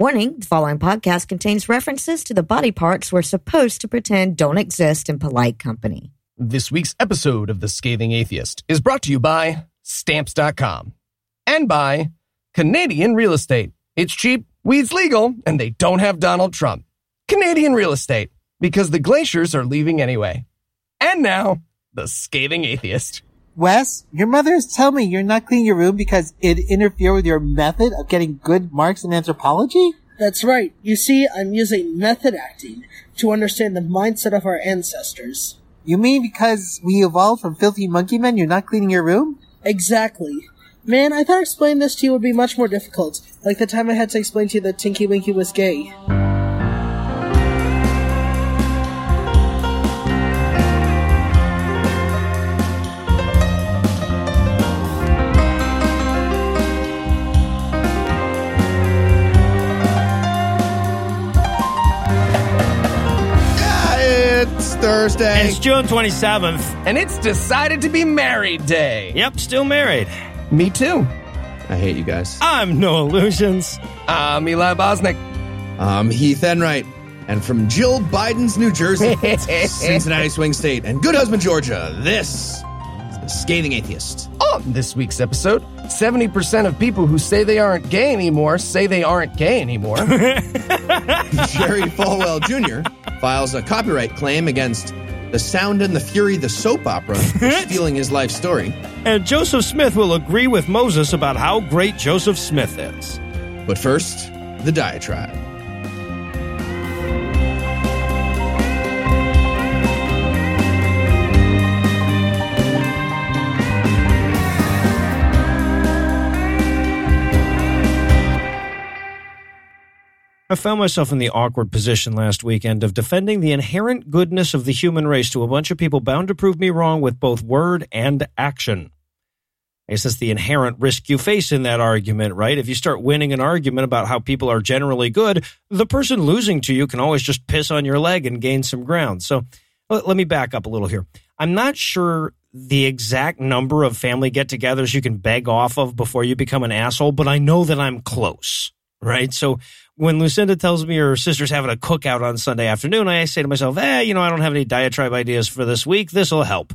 Warning the following podcast contains references to the body parts we're supposed to pretend don't exist in polite company. This week's episode of The Scathing Atheist is brought to you by Stamps.com and by Canadian Real Estate. It's cheap, weed's legal, and they don't have Donald Trump. Canadian Real Estate, because the glaciers are leaving anyway. And now, The Scathing Atheist. Wes, your mother is telling me you're not cleaning your room because it interfere with your method of getting good marks in anthropology? That's right. You see, I'm using method acting to understand the mindset of our ancestors. You mean because we evolved from filthy monkey men, you're not cleaning your room? Exactly. Man, I thought explaining this to you would be much more difficult, like the time I had to explain to you that Tinky Winky was gay. It's Thursday. It's June 27th. And it's decided to be married day. Yep, still married. Me too. I hate you guys. I'm Noah Lugeons. I'm Eli Bosnick. I'm Heath Enright. And from Jill Biden's New Jersey, Cincinnati Swing State, and Good Husband, Georgia, this is The Scathing Atheist. On this week's episode, 70% of people who say they aren't gay anymore say they aren't gay anymore. Jerry Falwell Jr. files a copyright claim against The Sound and the Fury, the soap opera, for stealing his life story. And Joseph Smith will agree with Moses about how great Joseph Smith is. But first, the diatribe. I found myself in the awkward position last weekend of defending the inherent goodness of the human race to a bunch of people bound to prove me wrong with both word and action. I guess that's the inherent risk you face in that argument, right? If you start winning an argument about how people are generally good, the person losing to you can always just piss on your leg and gain some ground. So let me back up a little here. I'm not sure the exact number of family get togethers you can beg off of before you become an asshole, but I know that I'm close, right? So when Lucinda tells me her sister's having a cookout on Sunday afternoon, I say to myself, eh, you know, I don't have any diatribe ideas for this week. This will help.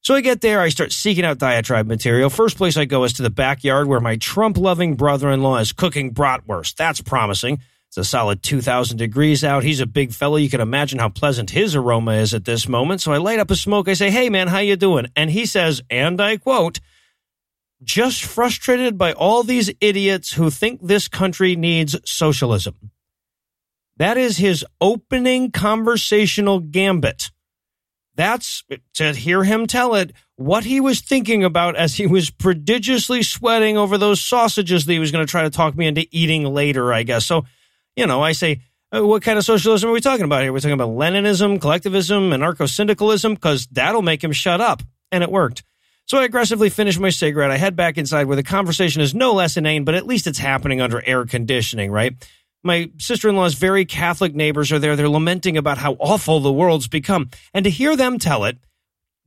So I get there, I start seeking out diatribe material. First place I go is to the backyard where my Trump loving brother in law is cooking bratwurst. That's promising. It's a solid 2,000 degrees out. He's a big fellow. You can imagine how pleasant his aroma is at this moment. So I light up a smoke. I say, hey, man, how you doing? And he says, and I quote, just frustrated by all these idiots who think this country needs socialism. That is his opening conversational gambit. That's to hear him tell it what he was thinking about as he was prodigiously sweating over those sausages that he was going to try to talk me into eating later, I guess. So, you know, I say, uh, what kind of socialism are we talking about here? We're talking about Leninism, collectivism, anarcho syndicalism, because that'll make him shut up. And it worked. So I aggressively finish my cigarette. I head back inside where the conversation is no less inane, but at least it's happening under air conditioning, right? My sister in law's very Catholic neighbors are there. They're lamenting about how awful the world's become. And to hear them tell it,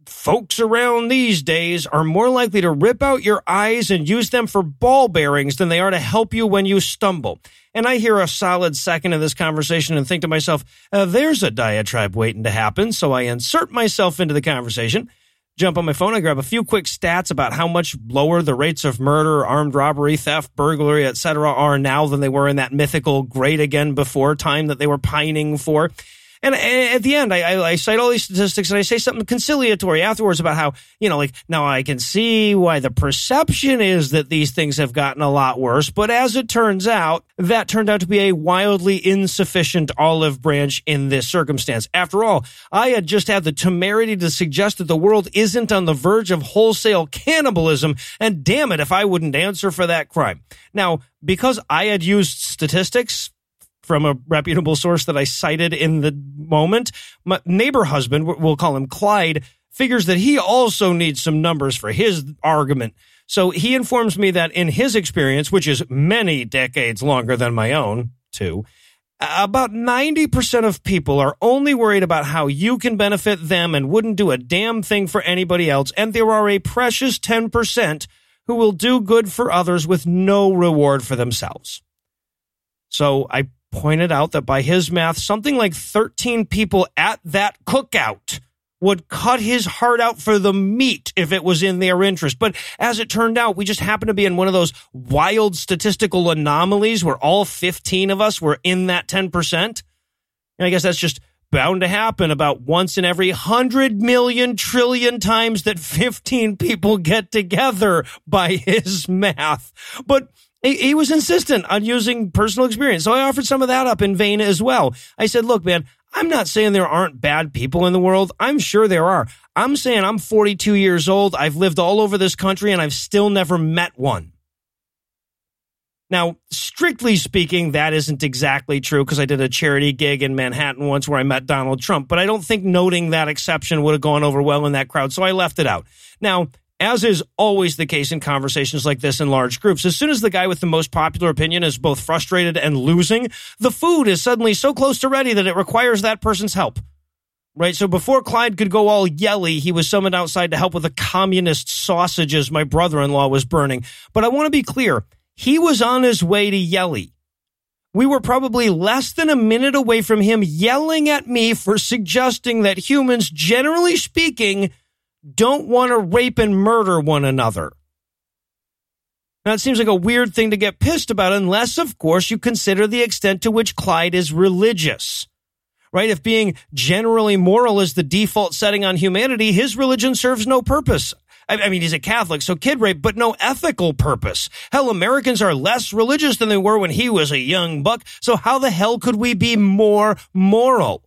folks around these days are more likely to rip out your eyes and use them for ball bearings than they are to help you when you stumble. And I hear a solid second of this conversation and think to myself, uh, there's a diatribe waiting to happen. So I insert myself into the conversation jump on my phone. I grab a few quick stats about how much lower the rates of murder, armed robbery, theft, burglary, etc. are now than they were in that mythical great again before time that they were pining for. And at the end, I, I, I, cite all these statistics and I say something conciliatory afterwards about how, you know, like, now I can see why the perception is that these things have gotten a lot worse. But as it turns out, that turned out to be a wildly insufficient olive branch in this circumstance. After all, I had just had the temerity to suggest that the world isn't on the verge of wholesale cannibalism. And damn it, if I wouldn't answer for that crime. Now, because I had used statistics, from a reputable source that I cited in the moment. My neighbor husband, we'll call him Clyde, figures that he also needs some numbers for his argument. So he informs me that in his experience, which is many decades longer than my own, too, about 90% of people are only worried about how you can benefit them and wouldn't do a damn thing for anybody else. And there are a precious 10% who will do good for others with no reward for themselves. So I pointed out that by his math, something like 13 people at that cookout would cut his heart out for the meat if it was in their interest. But as it turned out, we just happened to be in one of those wild statistical anomalies where all 15 of us were in that 10%. And I guess that's just bound to happen about once in every hundred million trillion times that 15 people get together by his math. But he, was insistent on using personal experience. So I offered some of that up in vain as well. I said, look, man, I'm not saying there aren't bad people in the world. I'm sure there are. I'm saying I'm 42 years old. I've lived all over this country and I've still never met one. Now, strictly speaking, that isn't exactly true because I did a charity gig in Manhattan once where I met Donald Trump, but I don't think noting that exception would have gone over well in that crowd, so I left it out. Now, as is always the case in conversations like this in large groups, as soon as the guy with the most popular opinion is both frustrated and losing, the food is suddenly so close to ready that it requires that person's help. Right? So before Clyde could go all yelly, he was summoned outside to help with the communist sausages my brother in law was burning. But I want to be clear he was on his way to Yelly. We were probably less than a minute away from him yelling at me for suggesting that humans, generally speaking, don't want to rape and murder one another. Now, it seems like a weird thing to get pissed about, unless, of course, you consider the extent to which Clyde is religious. Right? If being generally moral is the default setting on humanity, his religion serves no purpose. I, mean, he's a Catholic, so kid rape, but no ethical purpose. Hell, Americans are less religious than they were when he was a young buck. So how the hell could we be more moral?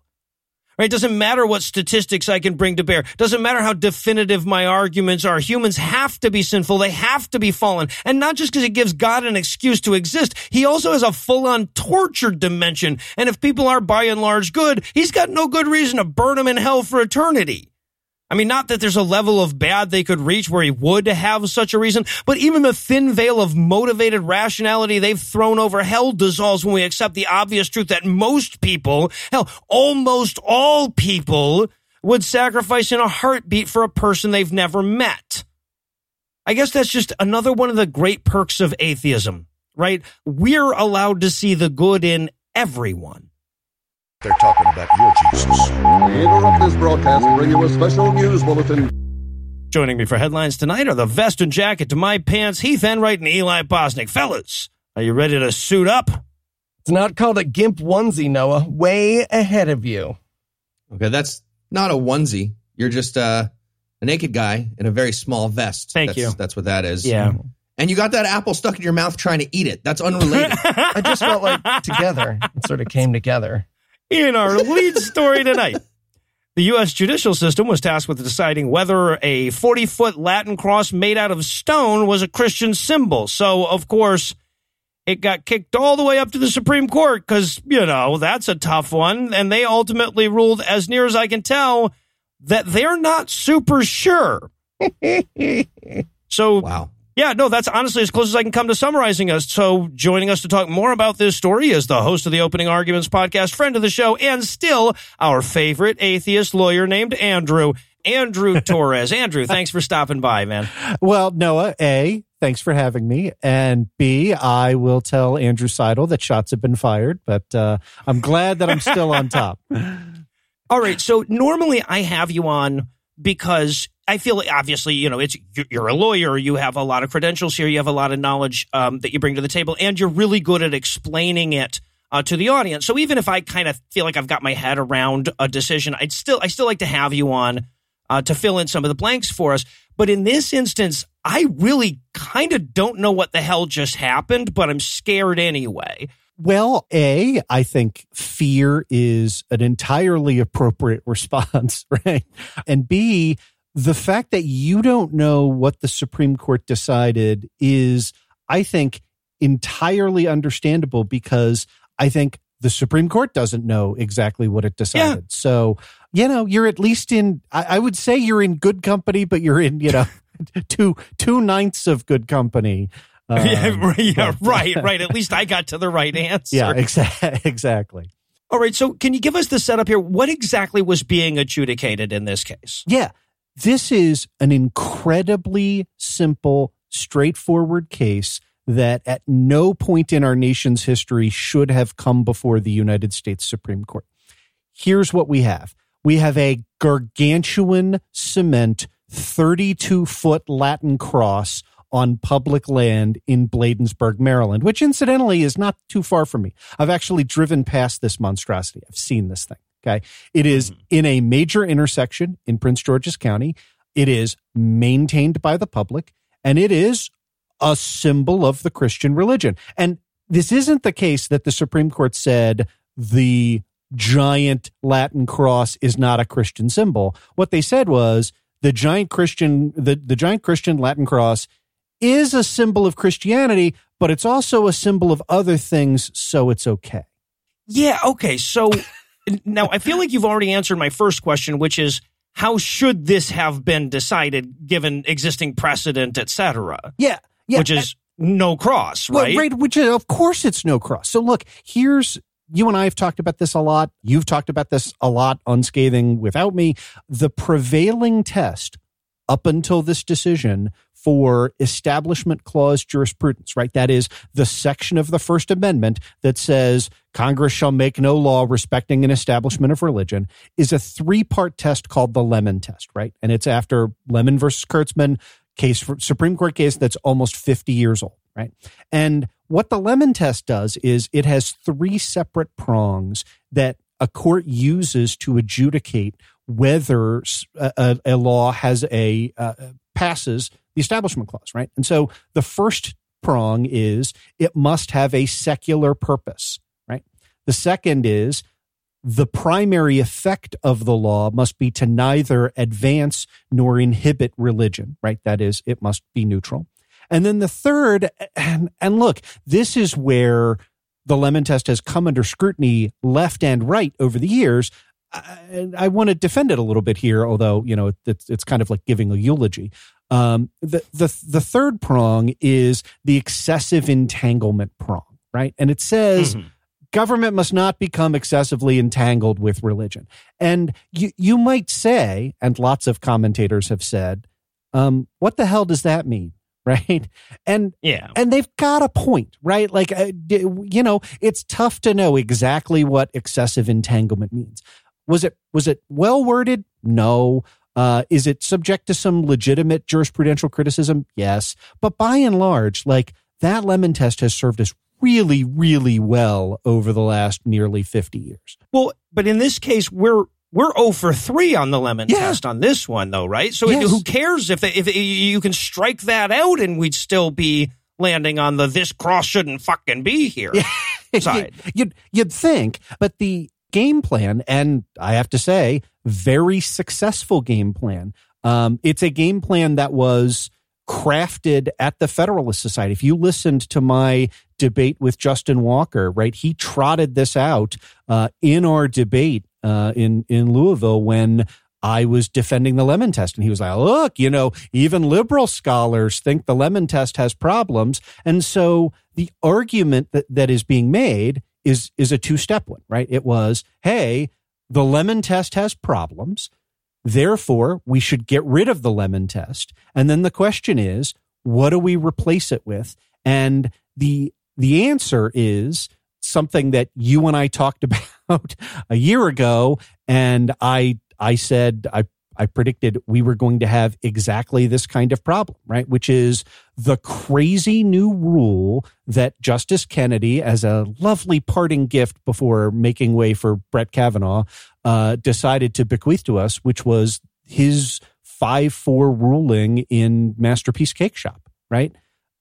Right? Doesn't matter what statistics I can bring to bear. It Doesn't matter how definitive my arguments are. Humans have to be sinful. They have to be fallen. And not just because it gives God an excuse to exist. He also has a full on torture dimension. And if people are by and large good, he's got no good reason to burn them in hell for eternity. I mean, not that there's a level of bad they could reach where he would have such a reason, but even the thin veil of motivated rationality they've thrown over hell dissolves when we accept the obvious truth that most people, hell, almost all people, would sacrifice in a heartbeat for a person they've never met. I guess that's just another one of the great perks of atheism, right? We're allowed to see the good in everyone. They're talking about your Jesus. We interrupt this broadcast and bring you a special news bulletin. Joining me for headlines tonight are the vest and jacket to my pants, Heath Enright and Eli Bosnick. Fellas, are you ready to suit up? It's not called a GIMP onesie, Noah. Way ahead of you. Okay, that's not a onesie. You're just uh, a naked guy in a very small vest. Thank that's, you. That's what that is. Yeah. And you got that apple stuck in your mouth trying to eat it. That's unrelated. I just felt like together. It sort of came together. In our lead story tonight, the U.S. judicial system was tasked with deciding whether a 40 foot Latin cross made out of stone was a Christian symbol. So, of course, it got kicked all the way up to the Supreme Court because, you know, that's a tough one. And they ultimately ruled, as near as I can tell, that they're not super sure. so, wow. Yeah, no, that's honestly as close as I can come to summarizing us. So, joining us to talk more about this story is the host of the Opening Arguments podcast, friend of the show, and still our favorite atheist lawyer named Andrew. Andrew Torrez. Andrew, thanks for stopping by, man. Well, Noah, A, thanks for having me. And B, I will tell Andrew Seidel that shots have been fired, but uh, I'm glad that I'm still on top. All right. So, normally I have you on because I feel obviously, you know, it's you're a lawyer, you have a lot of credentials here, you have a lot of knowledge um, that you bring to the table, and you're really good at explaining it uh, to the audience. So even if I kind of feel like I've got my head around a decision, I'd still I still like to have you on uh, to fill in some of the blanks for us. But in this instance, I really kind of don't know what the hell just happened, but I'm scared anyway. Well, A, I think fear is an entirely appropriate response, right? And B, the fact that you don't know what the Supreme Court decided is, I think, entirely understandable because I think the Supreme Court doesn't know exactly what it decided. Yeah. So, you know, you're at least in, I, I, would say you're in good company, but you're in, you know, two, two ninths of good company. Um, yeah, yeah right, right. At least I got to the right answer. Yeah, exa- exactly. All right. So, can you give us the setup here? What exactly was being adjudicated in this case? Yeah. This is an incredibly simple, straightforward case that at no point in our nation's history should have come before the United States Supreme Court. Here's what we have. We have a gargantuan cement 32 foot Latin cross on public land in Bladensburg, Maryland, which incidentally is not too far from me. I've actually driven past this monstrosity. I've seen this thing. Okay. It is mm-hmm. in a major intersection in Prince George's County. It is maintained by the public and it is a symbol of the Christian religion. And this isn't the case that the Supreme Court said the giant Latin cross is not a Christian symbol. What they said was the giant Christian the, the giant Christian Latin cross is a symbol of Christianity, but it's also a symbol of other things, so it's okay. Yeah, okay. So now I feel like you've already answered my first question, which is how should this have been decided given existing precedent, et cetera? Yeah. Yeah. Which is no cross, Well, right? right, which is, of course it's no cross. So look, here's you and I have talked about this a lot. You've talked about this a lot unscathing without me. The prevailing test up until this decision for establishment clause jurisprudence, right? That is the section of the First Amendment that says Congress shall make no law respecting an establishment of religion is a three part test called the Lemon test, right? And it's after Lemon versus Kurtzman case, Supreme Court case that's almost 50 years old, right? And what the Lemon test does is it has three separate prongs that a court uses to adjudicate whether a, a, a law has a uh, passes the establishment clause, right? And so the first prong is it must have a secular purpose? The second is the primary effect of the law must be to neither advance nor inhibit religion, right? That is, it must be neutral. And then the third, and, and look, this is where the lemon test has come under scrutiny left and right over the years. I, I want to defend it a little bit here, although you know it's it's kind of like giving a eulogy. Um, the the the third prong is the excessive entanglement prong, right? And it says government must not become excessively entangled with religion. And you you might say, and lots of commentators have said, um, what the hell does that mean? Right. And yeah. and they've got a point, right? Like, uh, you know, it's tough to know exactly what excessive entanglement means. Was it was it well worded? No. Uh, is it subject to some legitimate jurisprudential criticism? Yes. But by and large, like that lemon test has served us really, really well over the last nearly 50 years. Well, but in this case, we're we're 0 for 3 on the lemon Yeah. test on this one, though, right? So Yes. who cares if if you can strike that out and we'd still be landing on the this cross shouldn't fucking be here side. you'd, you'd think, but the game plan, and I have to say, very successful game plan. Um, it's a game plan that was crafted at the Federalist Society. If you listened to my debate with Justin Walker, right, he trotted this out uh, in our debate uh, in in Louisville when I was defending the lemon test. And he was like, look, you know, even liberal scholars think the lemon test has problems. And so the argument that, that is being made is, is a two step one, right? It was, hey, the lemon test has problems. Therefore, we should get rid of the lemon test. And then the question is, what do we replace it with? And the, the answer is something that you and I talked about a year ago. And I, I said, I, I predicted we were going to have exactly this kind of problem, right? Which is the crazy new rule that Justice Kennedy, as a lovely parting gift before making way for Brett Kavanaugh, uh, decided to bequeath to us, which was his 5 4 ruling in Masterpiece Cake Shop, right?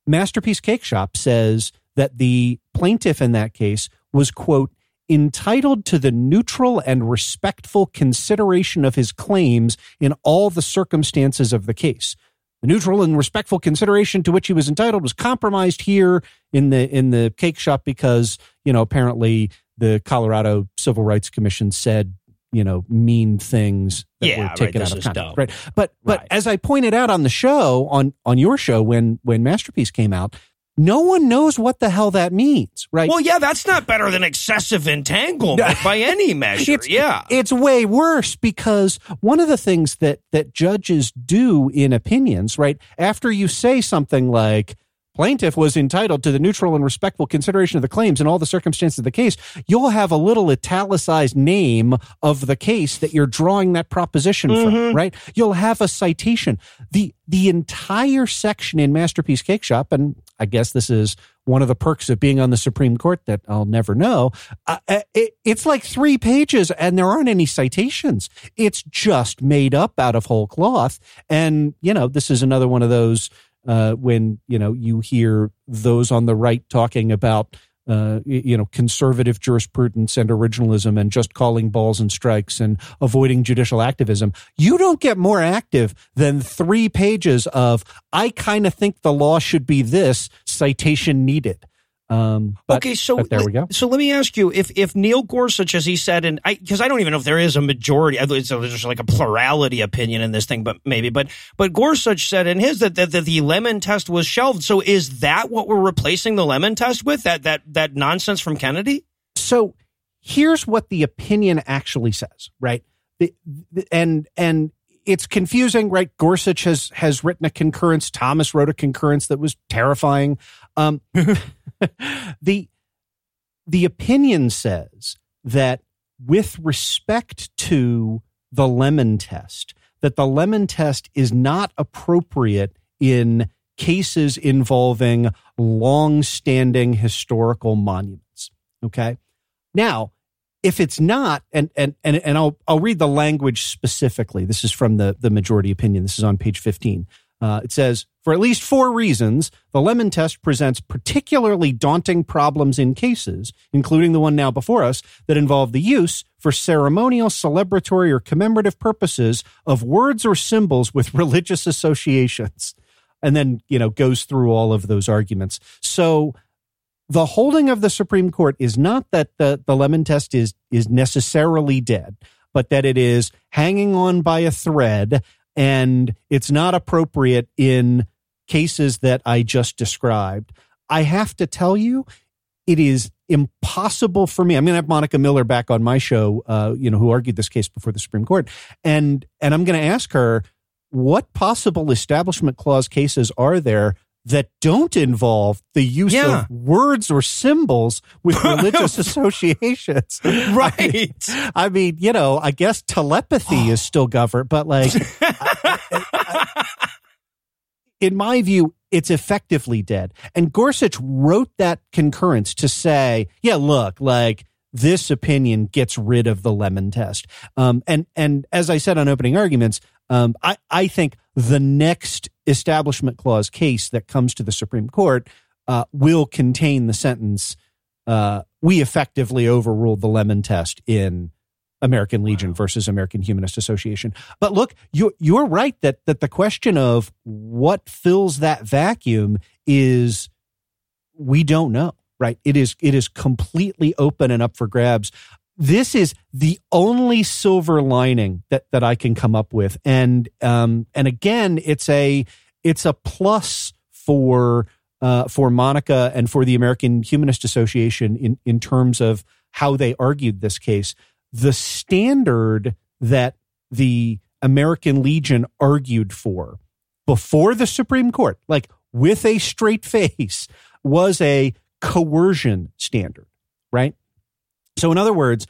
Masterpiece Cake Shop says that the plaintiff in that case was, quote, entitled to the neutral and respectful consideration of his claims in all the circumstances of the case. The neutral and respectful consideration to which he was entitled was compromised here in the in the cake shop because, you know, apparently the Colorado Civil Rights Commission said, you know, mean things that Yeah, were right, taken this out of context. Right. But but Right. as I pointed out on the show, on on your show when when Masterpiece came out, no one knows what the hell that means, right? Well, yeah, that's not better than excessive entanglement by any measure. It's, yeah. it's way worse because one of the things that that judges do in opinions, right? After you say something like plaintiff was entitled to the neutral and respectful consideration of the claims in all the circumstances of the case, you'll have a little italicized name of the case that you're drawing that proposition from, mm-hmm. right? You'll have a citation. The the entire section in Masterpiece Cake Shop, and I guess this is one of the perks of being on the Supreme Court that I'll never know. Uh, it, it's like three pages, and there aren't any citations. It's just made up out of whole cloth. And you know, this is another one of those uh, when you know you hear those on the right talking about uh, you know conservative jurisprudence and originalism and just calling balls and strikes and avoiding judicial activism. You don't get more active than three pages of I kind of think the law should be this citation needed. Um, but, okay, so there we go. So let me ask you: if if Neil Gorsuch, as he said, and because I, I, don't even know if there is a majority, it's there's like a plurality opinion in this thing, but maybe, but but Gorsuch said in his that, that, that the Lemon test was shelved. So is that what we're replacing the Lemon test with? That that that nonsense from Kennedy? So here's what the opinion actually says, right? The, the, and and it's confusing, right? Gorsuch has has written a concurrence. Thomas wrote a concurrence that was terrifying. Um, the the opinion says that with respect to the lemon test, that the lemon test is not appropriate in cases involving long-standing historical monuments. Okay. Now, if it's not, and and and, and I'll I'll read the language specifically. This is from the, the majority opinion. This is on page 15. Uh, it says, for at least four reasons, the Lemon test presents particularly daunting problems in cases, including the one now before us, that involve the use for ceremonial, celebratory, or commemorative purposes of words or symbols with religious associations. And then, you know, goes through all of those arguments. So the holding of the Supreme Court is not that the, the Lemon test is, is necessarily dead, but that it is hanging on by a thread and it's not appropriate in cases that I just described. I have to tell you, it is impossible for me. I'm going to have Monica Miller back on my show, uh, you know, who argued this case before the Supreme Court, and and I'm going to ask her what possible Establishment Clause cases are there that don't involve the use Yeah. of words or symbols with religious associations. Right. I mean, I mean, you know, I guess telepathy is still governed, but like, in my view, it's effectively dead. And Gorsuch wrote that concurrence to say, yeah, look, like this opinion gets rid of the lemon test. Um, and, and as I said on opening arguments, um, I, I think the next establishment clause case that comes to the Supreme Court uh, will contain the sentence, uh, we effectively overruled the lemon test in American Legion versus American Humanist Association. But look, you you're right that that the question of what fills that vacuum is we don't know, right? It is it is completely open and up for grabs. This is the only silver lining that that I can come up with, and um and again, it's a it's a plus for uh, for Monica and for the American Humanist Association in in terms of how they argued this case the standard that the American Legion argued for before the Supreme Court, like with a straight face, was a coercion standard, right? So, in other words,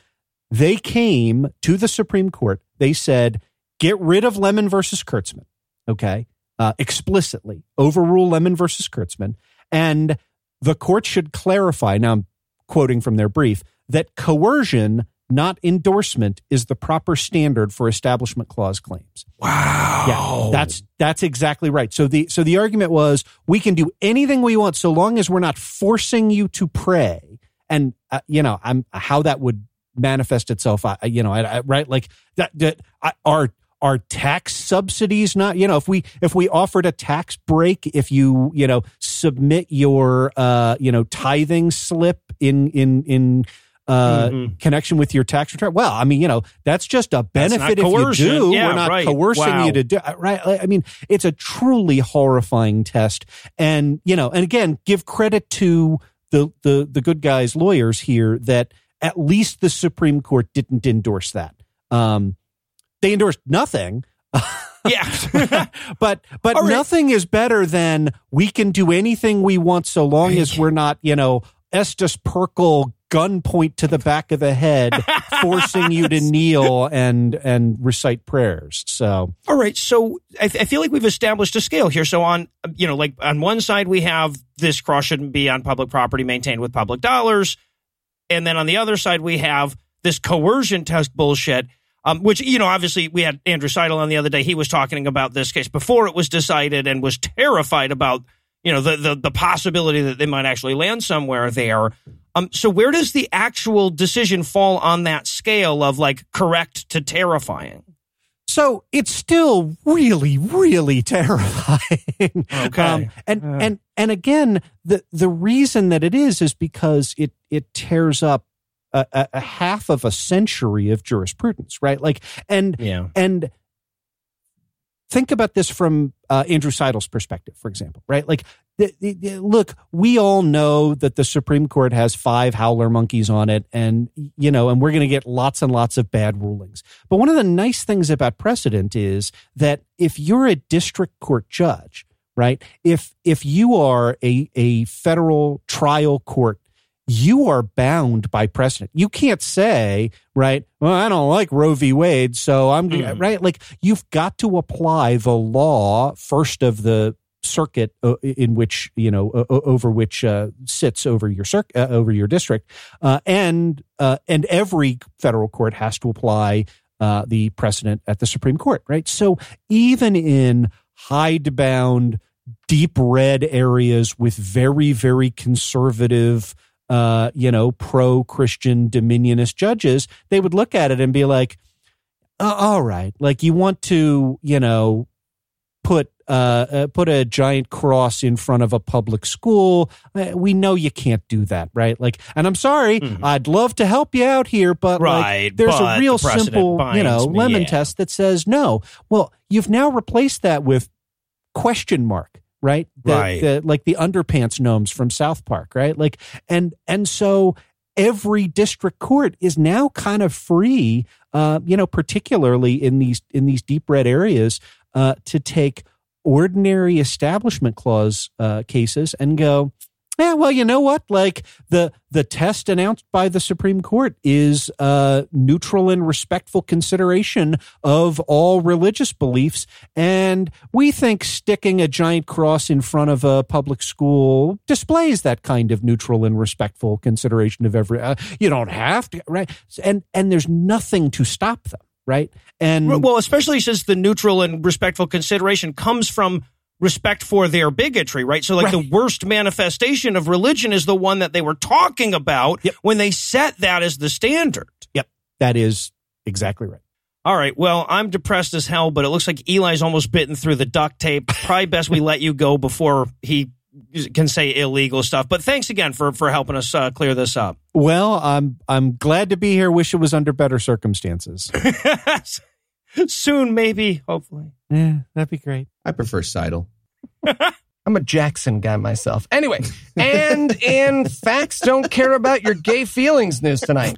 they came to the Supreme Court. They said, get rid of Lemon versus Kurtzman, okay, uh, explicitly, overrule Lemon versus Kurtzman. And the court should clarify, now I'm quoting from their brief, that coercion not endorsement is the proper standard for establishment clause claims. Wow. Yeah, that's that's exactly right. So the so the argument was we can do anything we want so long as we're not forcing you to pray. And uh, you know, I'm how that would manifest itself. I, you know, I, I, right? Like that. That I, our are tax subsidies not you know if we if we offered a tax break if you you know submit your uh you know tithing slip in in in uh, Mm-hmm. connection with your tax return. Well, I mean, you know, that's just a benefit if you do. Yeah, We're not right. coercing Wow. you to do right. I mean, it's a truly horrifying test, and you know, and again, give credit to the the the good guys lawyers here that at least the Supreme Court didn't endorse that. Um, they endorsed nothing. Yeah. but but right. nothing is better than we can do anything we want so long as we're not, you know, Estes Perkel gunpoint to the back of the head, forcing you to kneel and and recite prayers. So All right, so I, th- I feel like we've established a scale here. So on, you know, like on one side we have this cross shouldn't be on public property maintained with public dollars, and then on the other side we have this coercion test bullshit. Um, which you know, obviously, we had Andrew Seidel on the other day. He was talking about this case before it was decided, and was terrified about you know the the, the possibility that they might actually land somewhere there. Um, so where does the actual decision fall on that scale of like correct to terrifying? So it's still really, really terrifying. Okay. Um, and Uh. and and again, the the reason that it is is because it it tears up a, a, a half of a century of jurisprudence, right? Like, and Yeah. and think about this from uh, Andrew Seidel's perspective, for example, right? Like, look, we all know that the Supreme Court has five howler monkeys on it, and you know, and we're going to get lots and lots of bad rulings. But one of the nice things about precedent is that if you're a district court judge, right? If if you are a a federal trial court you are bound by precedent. You can't say, right, well, I don't like Roe v. Wade, so I'm, Mhm. right? Like, you've got to apply the law first of the circuit uh, in which, you know, over which uh, sits over your circ- uh, over your district. Uh, and, uh, and every federal court has to apply uh, the precedent at the Supreme Court, right? So even in hidebound, deep red areas with very, very conservative, uh, you know, pro Christian dominionist judges, they would look at it and be like, "Uh, all right, like you want to, you know, put uh, uh, put a giant cross in front of a public school. Uh, we know you can't do that, right? Like, and I'm sorry, Mhm. I'd love to help you out here, but like, Right, there's but a real the simple, you know, binds me, lemon yeah. test that says no. Well, you've now replaced that with question mark right The- Right. the- like the underpants gnomes from south park right like and and so every district court is now kind of free uh you know particularly in these in these deep red areas uh to take ordinary establishment clause uh cases and go yeah, well, you know what? Like the the test announced by the Supreme Court is uh, neutral and respectful consideration of all religious beliefs, and we think sticking a giant cross in front of a public school displays that kind of neutral and respectful consideration of every. Uh, you don't have to, right? And and there's nothing to stop them, right? And Well, especially since the neutral and respectful consideration comes from respect for their bigotry, right? So, like, the worst manifestation of religion is the one that they were talking about when they set that as the standard. Yep, that is exactly right. All right. Well, I'm depressed as hell, but it looks like Eli's almost bitten through the duct tape. Probably best we let you go before he can say illegal stuff. But thanks again for for helping us uh, clear this up. Well, I'm I'm glad to be here. Wish it was under better circumstances. Soon, maybe, hopefully. Yeah, that'd be great. I prefer Seidel. I'm a Jackson guy myself. Anyway, and in Facts Don't Care About Your Gay Feelings news tonight.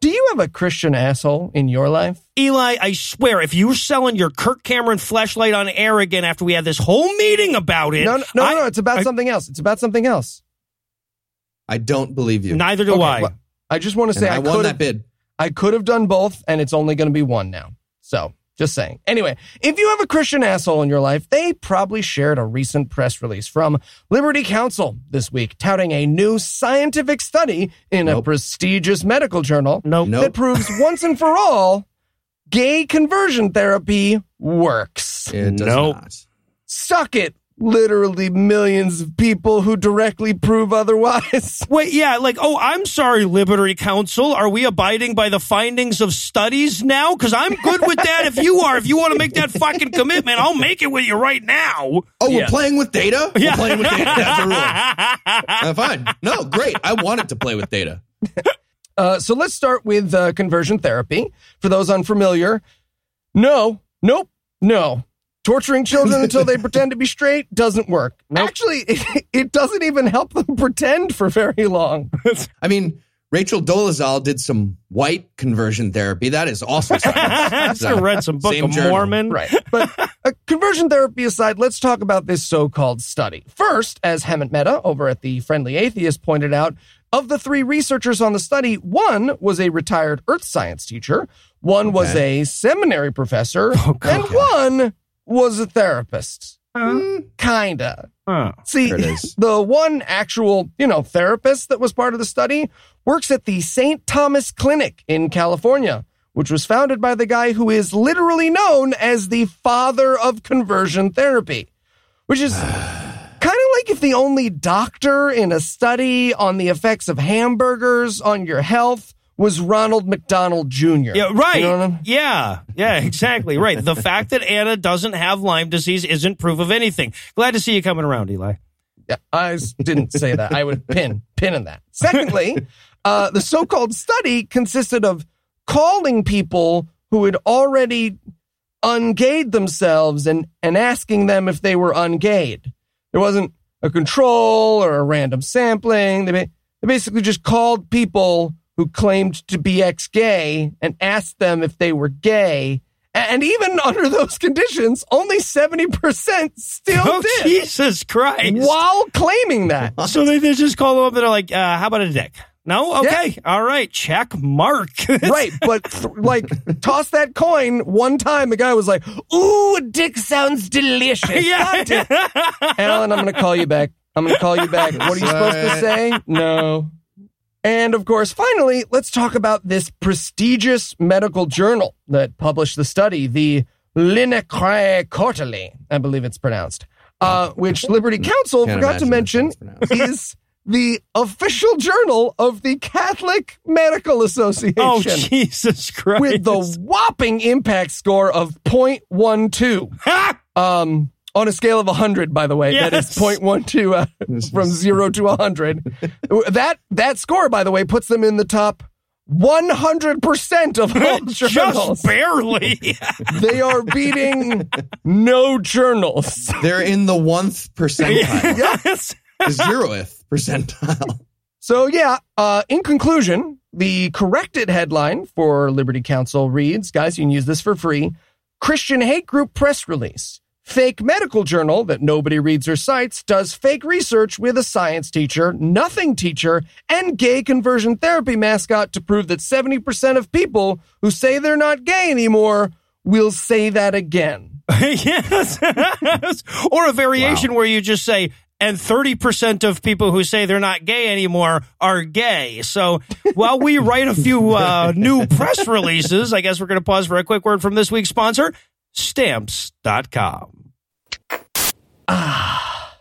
Do you have a Christian asshole in your life? Eli, I swear, if you were selling your Kirk Cameron flashlight on air again after we had this whole meeting about it, No, no, no, I- no, it's about I- something else. It's about something else. I don't believe you. Neither do Okay, I. well, I just want to and say I, I, won that bid. I could have done both, and it's only going to be one now. So, just saying. Anyway, if you have a Christian asshole in your life, they probably shared a recent press release from Liberty Counsel this week touting a new scientific study in a prestigious medical journal Nope. Nope. that proves once and for all gay conversion therapy works. It does Nope. not. Suck it. Literally millions of people who directly prove otherwise. Wait, yeah, like, oh, I'm sorry, Liberty Counsel. Are we abiding by the findings of studies now? Because I'm good with that if you are. If you want to make that fucking commitment, I'll make it with you right now. Oh, Yeah. we're playing with data? We're Yeah. playing with data. That's a rule. Uh, fine. No, great. I wanted to play with data. Uh, so let's start with uh, conversion therapy. For those unfamiliar, no, nope, no. Torturing children until they pretend to be straight doesn't work. Actually, it, it doesn't even help them pretend for very long. I mean, Rachel Dolezal did some white conversion therapy. That is also science. I read some Book Same of journal. Mormon. Right. But uh, conversion therapy aside, let's talk about this so called study. First, as Hemant Mehta over at the Friendly Atheist pointed out, of the three researchers on the study, one was a retired earth science teacher, one was a seminary professor, and one was a therapist. Mm, kinda. Huh. See, There it is. the one actual, you know, therapist that was part of the study works at the St. Thomas Clinic in California, which was founded by the guy who is literally known as the father of conversion therapy, which is kind of like if the only doctor in a study on the effects of hamburgers on your health was Ronald McDonald Jr. Yeah, right. You know what I'm- Yeah, yeah, exactly. Right. The fact that Anna doesn't have Lyme disease isn't proof of anything. Glad to see you coming around, Eli. Yeah, I didn't say that. I would pin pin in that. Secondly, uh, the so-called study consisted of calling people who had already ungayed themselves and and asking them if they were ungayed. There wasn't a control or a random sampling. They they basically just called people who claimed to be ex-gay and asked them if they were gay. And even under those conditions, only 70% still Oh, did Jesus Christ. while claiming that. So they, they just call them up and they're like, uh, how about a dick? No? Okay. All right. Check mark. right, but th- like toss that coin one time. The guy was like, "Ooh, a dick sounds delicious." Yeah. Alan, I'm going to call you back. I'm going to call you back. What are you supposed to say? No. And of course, finally, let's talk about this prestigious medical journal that published the study, the Linacre Quarterly, I believe it's pronounced, uh, which Liberty Counsel forgot to mention is the official journal of the Catholic Medical Association. Oh, Jesus Christ. with the whopping impact score of 0.12. Um, on a scale of 100, by the way, that is Yes. 0.12 uh, from 0 to 100. that, that score, by the way, puts them in the top 100% of all journals. Just barely. They are beating no journals. They're in the one percentile, yes. the zeroth percentile. So yeah, uh, in conclusion, the corrected headline for Liberty Counsel reads, guys, you can use this for free. Christian hate group press release. Fake medical journal that nobody reads or cites does fake research with a science teacher, nothing teacher, and gay conversion therapy mascot to prove that 70% of people who say they're not gay anymore will say that again. yes. or a variation where you just say, and 30% of people who say they're not gay anymore are gay. So while we write a few uh, new press releases, I guess we're going to pause for a quick word from this week's sponsor, stamps.com. Ah.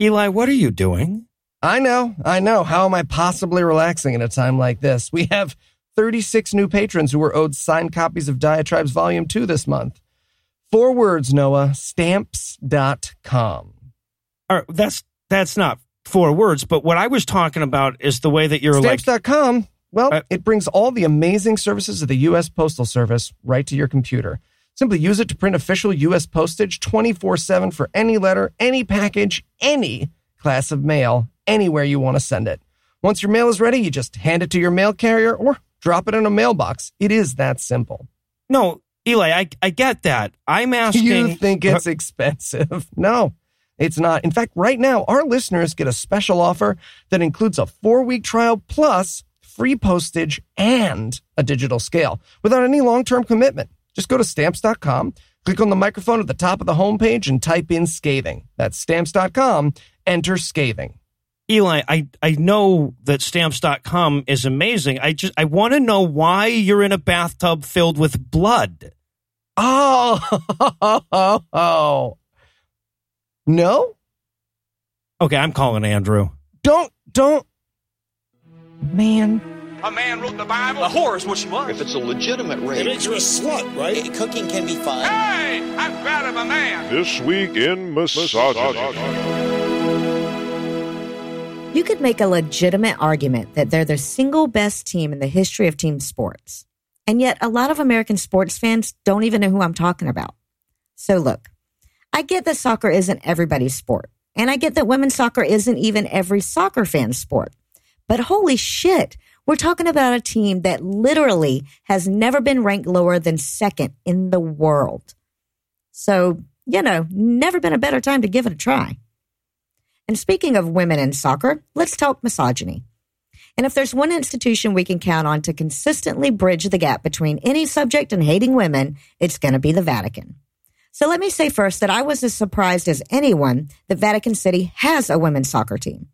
Eli, what are you doing? I know, I know. How am I possibly relaxing at a time like this? We have 36 new patrons who were owed signed copies of Diatribes Volume 2 this month. Four words, Noah, stamps.com. All right, that's that's not four words, but what I was talking about is the way that you're like Stamps.com, well, Uh, it brings all the amazing services of the U.S. Postal Service right to your computer. Simply use it to print official U.S. postage 24 7 for any letter, any package, any class of mail, anywhere you want to send it. Once your mail is ready, you just hand it to your mail carrier or drop it in a mailbox. It is that simple. No, Eli, I I get that. I'm asking You think it's expensive? No, it's not. In fact, right now, our listeners get a special offer that includes a four week trial plus free postage and a digital scale without any long term commitment. Just go to stamps.com, click on the microphone at the top of the homepage, and type in scathing. That's stamps.com, enter scathing. Eli, I, I know that stamps.com is amazing. I just I want to know why you're in a bathtub filled with blood. Oh, no, Okay, I'm calling Andrew. don't, don't. Man, A man wrote the Bible. A whore is what she was. If it's a legitimate rape, It makes you a slut, right? Eh, cooking can be fun. Hey, I'm proud of a man. This week in misogyny. You could make a legitimate argument that they're the single best team in the history of team sports. And yet, a lot of American sports fans don't even know who I'm talking about. So, look, I get that soccer isn't everybody's sport. And I get that women's soccer isn't even every soccer fan's sport. But holy shit, We're talking about a team that literally has never been ranked lower than second in the world. So, you know, never been a better time to give it a try. And speaking of women in soccer, let's talk misogyny. And if there's one institution we can count on to consistently bridge the gap between any subject and hating women, it's going to be the Vatican. So let me say first that I was as surprised as anyone that Vatican City has a women's soccer team.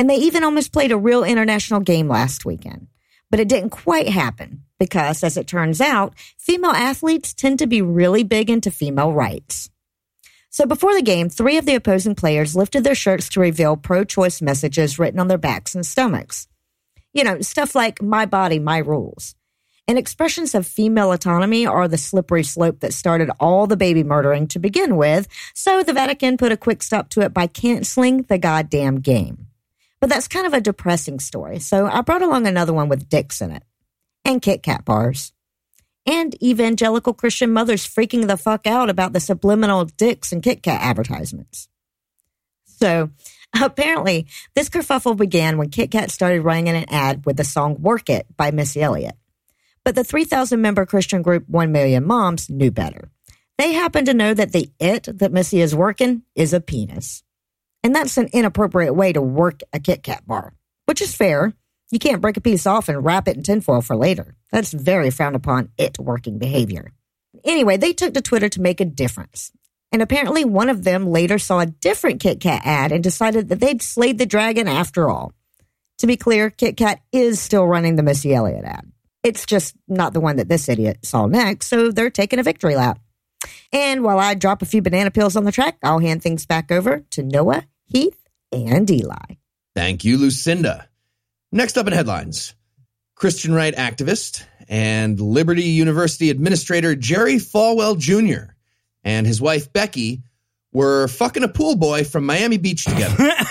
And they even almost played a real international game last weekend. But it didn't quite happen because, as it turns out, female athletes tend to be really big into female rights. So before the game, three of the opposing players lifted their shirts to reveal pro choice messages written on their backs and stomachs. You know, stuff like my body, my rules. And expressions of female autonomy are the slippery slope that started all the baby murdering to begin with, so the Vatican put a quick stop to it by canceling the goddamn game. But that's kind of a depressing story, so I brought along another one with dicks in it. And Kit Kat bars. And evangelical Christian mothers freaking the fuck out about the subliminal dicks and Kit Kat advertisements. So, apparently, this kerfuffle began when Kit Kat started running an ad with the song Work It by Missy Elliott. But the 3,000 member Christian group 1 Million Moms knew better. They happen to know that the it that Missy is working is a penis. And that's an inappropriate way to work a Kit Kat bar, which is fair. You can't break a piece off and wrap it in tinfoil for later. That's very frowned upon it working behavior. Anyway, they took to Twitter to make a difference. And apparently, one of them later saw a different Kit Kat ad and decided that they'd slayed the dragon after all. To be clear, Kit Kat is still running the Missy Elliott ad. It's just not the one that this idiot saw next, so they're taking a victory lap. And while I drop a few banana peels on the track, I'll hand things back over to Noah, Heath, and Eli. Thank you, Lucinda. Next up in headlines Christian right activist and Liberty University administrator Jerry Falwell Jr. and his wife Becky were fucking a pool boy from Miami Beach together.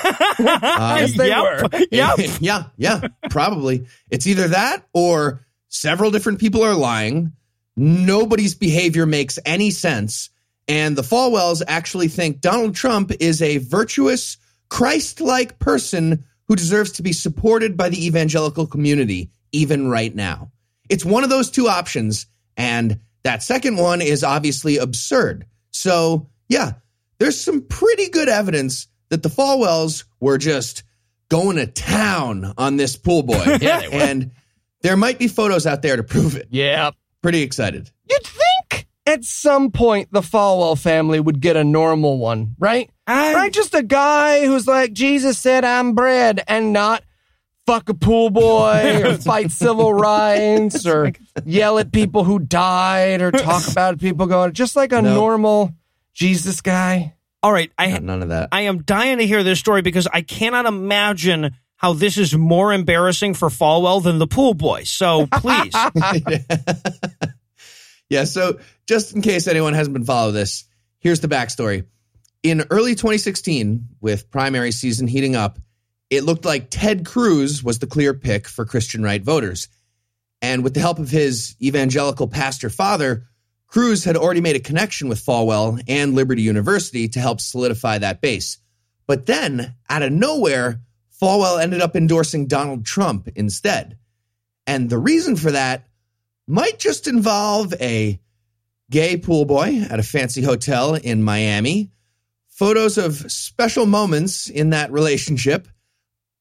Uh, Yes, they Yep. were. Yep. yeah, yeah, probably. It's either that or several different people are lying. Nobody's behavior makes any sense. And the Falwells actually think Donald Trump is a virtuous, Christ like person who deserves to be supported by the evangelical community, even right now. It's one of those two options. And that second one is obviously absurd. So, yeah, there's some pretty good evidence that the Falwells were just going to town on this pool boy. Yeah, they were. And there might be photos out there to prove it. Yeah. Pretty excited. You'd think at some point the Falwell family would get a normal one, right? right? Just a guy who's like, Jesus said, I'm bread, and not fuck a pool boy or fight civil rights or yell at people who died or talk about people going, just like a No. normal Jesus guy. All right, I had none of that. I am dying to hear this story because I cannot imagine how this is more embarrassing for Falwell than the pool boy. So please, Yeah, so just in case anyone hasn't been following this, here's the backstory. In early 2016, with primary season heating up, it looked like Ted Cruz was the clear pick for Christian right voters. And with the help of his evangelical pastor father, Cruz had already made a connection with Falwell and Liberty University to help solidify that base. But then, out of nowhere, Falwell ended up endorsing Donald Trump instead. And the reason for that might just involve a gay pool boy at a fancy hotel in Miami, photos of special moments in that relationship,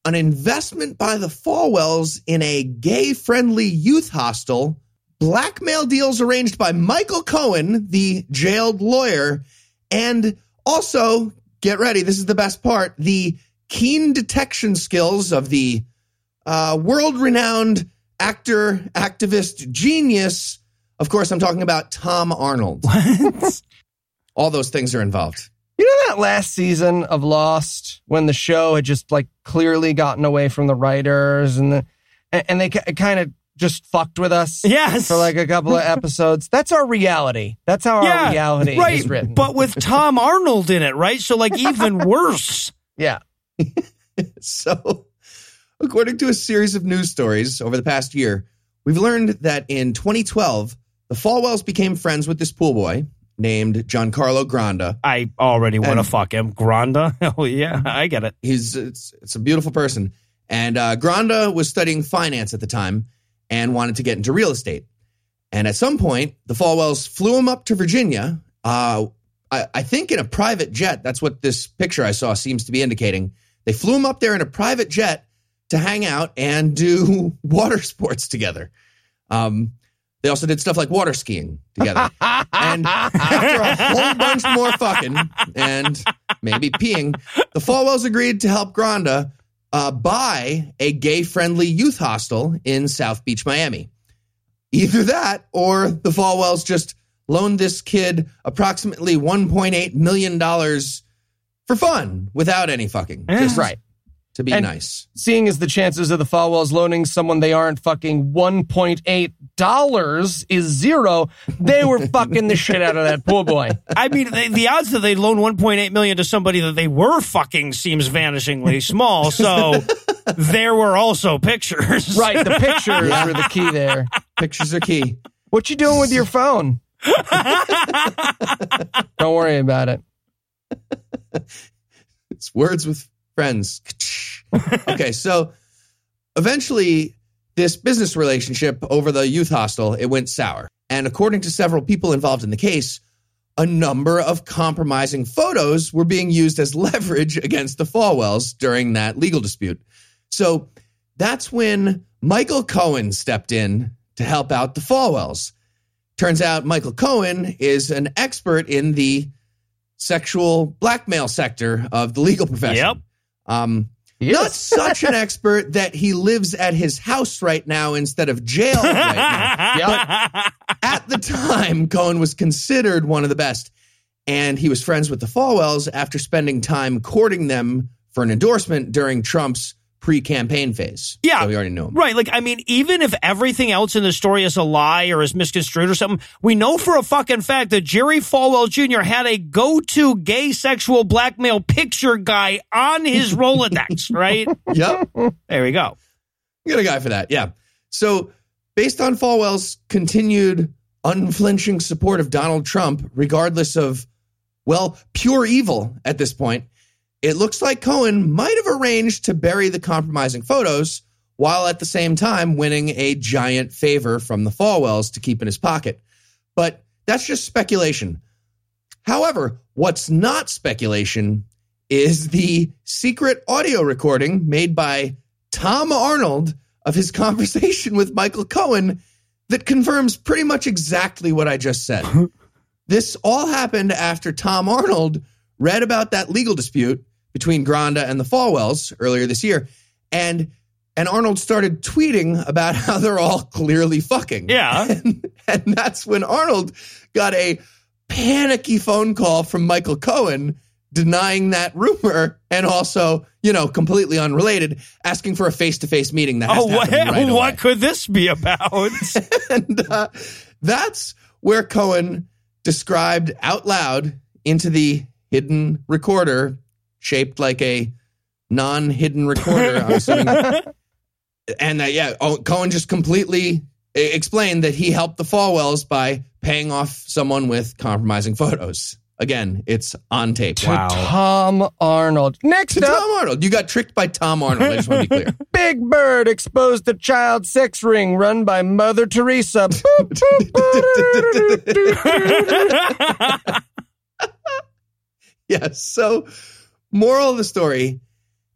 an investment by the Falwells in a gay friendly youth hostel, blackmail deals arranged by Michael Cohen, the jailed lawyer, and also, get ready, this is the best part the keen detection skills of the uh, world renowned actor, activist, genius. Of course, I'm talking about Tom Arnold. All those things are involved. You know that last season of Lost when the show had just like clearly gotten away from the writers and the, and and they kind of just fucked with us Yes. for like a couple of episodes. That's our reality. That's how our reality right, is written. but with Tom Arnold in it, right? So like even worse. yeah. So, according to a series of news stories over the past year, we've learned that in 2012, the Falwells became friends with this pool boy named Giancarlo Granda. I already want to fuck him. Granda? Oh yeah, I get it. He's it's, it's a beautiful person. And uh, Granda was studying finance at the time and wanted to get into real estate. And at some point, the Falwells flew him up to Virginia. Uh, I, I think in a private jet. That's what this picture I saw seems to be indicating. They flew him up there in a private jet to hang out and do water sports together. Um, they also did stuff like water skiing together. and after a whole bunch more fucking and maybe peeing, the Falwells agreed to help Granda uh, buy a gay friendly youth hostel in South Beach, Miami. Either that or the Falwells just loaned this kid approximately $1.8 million for fun without any fucking. Just right. To be And nice. Seeing as the chances of the Falwells loaning someone they aren't fucking $1.8 is zero, they were fucking the shit out of that poor boy. I mean, the, the odds that they loan 1.8 million to somebody that they were fucking seems vanishingly small. So there were also pictures. Right, the pictures were the key there. Pictures are key. What you doing with your phone? Don't worry about it. It's words with friends. okay, so eventually this business relationship over the youth hostel, it went sour. And according to several people involved in the case, a number of compromising photos were being used as leverage against the Falwells during that legal dispute. So that's when Michael Cohen stepped in to help out the Falwells. Turns out Michael Cohen is an expert in the sexual blackmail sector of the legal profession. Yep. Um, not such an expert that he lives at his house right now instead of jail right now. But at the time, Cohen was considered one of the best. And he was friends with the Falwells after spending time courting them for an endorsement during Trump's pre campaign phase. Yeah. So we already knew him. Right. Like, I mean, even if everything else in the story is a lie or is misconstrued or something, we know for a fucking fact that Jerry Falwell Jr. had a go to gay sexual blackmail picture guy on his Rolodex, right? Yep. There we go. You got a guy for that. Yeah. So, based on Falwell's continued unflinching support of Donald Trump, regardless of, well, pure evil at this point, it looks like Cohen might have arranged to bury the compromising photos while at the same time winning a giant favor from the Falwells to keep in his pocket. But that's just speculation. However, what's not speculation is the secret audio recording made by Tom Arnold of his conversation with Michael Cohen that confirms pretty much exactly what I just said. this all happened after Tom Arnold read about that legal dispute between Granda and the Falwells earlier this year. And and Arnold started tweeting about how they're all clearly fucking. Yeah. And, and that's when Arnold got a panicky phone call from Michael Cohen denying that rumor and also, you know, completely unrelated, asking for a face-to-face meeting that has Oh, to what, right what could this be about? and uh, that's where Cohen described out loud into the hidden recorder shaped like a non-hidden recorder. I'm assuming. and uh, yeah, oh, Cohen just completely e- explained that he helped the Falwells by paying off someone with compromising photos. Again, it's on tape. To Tom Arnold. Next To up, Tom Arnold. You got tricked by Tom Arnold. I just want to be clear. Big Bird exposed the child sex ring run by Mother Teresa. yes. So, moral of the story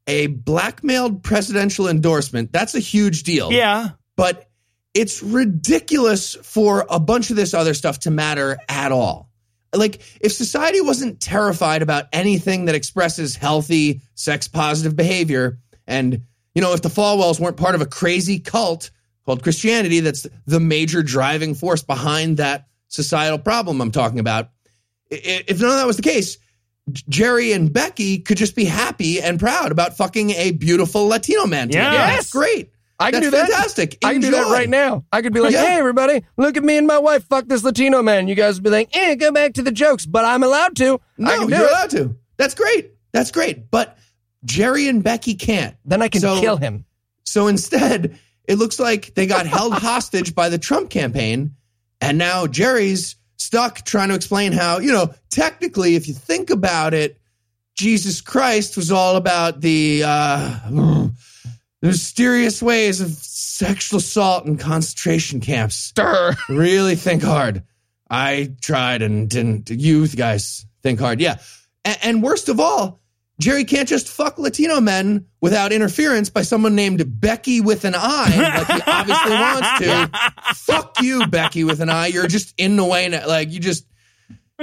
a blackmailed presidential endorsement, that's a huge deal. yeah. But it's ridiculous for a bunch of this other stuff to matter at all. Like, if society wasn't terrified about anything that expresses healthy, sex positive behavior, and, you know, if the Falwells weren't part of a crazy cult called Christianity that's the major driving force behind that societal problem I'm talking about, if none of that was the case, Jerry and Becky could just be happy and proud about fucking a beautiful Latino man. together. Yes. That's great. I can That's do that. fantastic. I can do that right now. I could be like, Yeah. hey, everybody, look at me and my wife. Fuck this Latino man. You guys would be like, eh, go back to the jokes, but I'm allowed to. No, I can do you're it. allowed to. That's great. That's great. But Jerry and Becky can't. Then I can So- kill him. So instead, it looks like they got held hostage by the Trump campaign. And now Jerry's stuck trying to explain how, you know, technically, if you think about it, Jesus Christ was all about the uh, the mysterious ways of sexual assault in concentration camps. Stir. Really think hard. I tried and didn't. You guys think hard. Yeah. And, and worst of all, Jerry can't just fuck Latino men without interference by someone named Becky with an I, like he obviously wants to. Fuck you, Becky with an I. You're just in the way. now. Like you just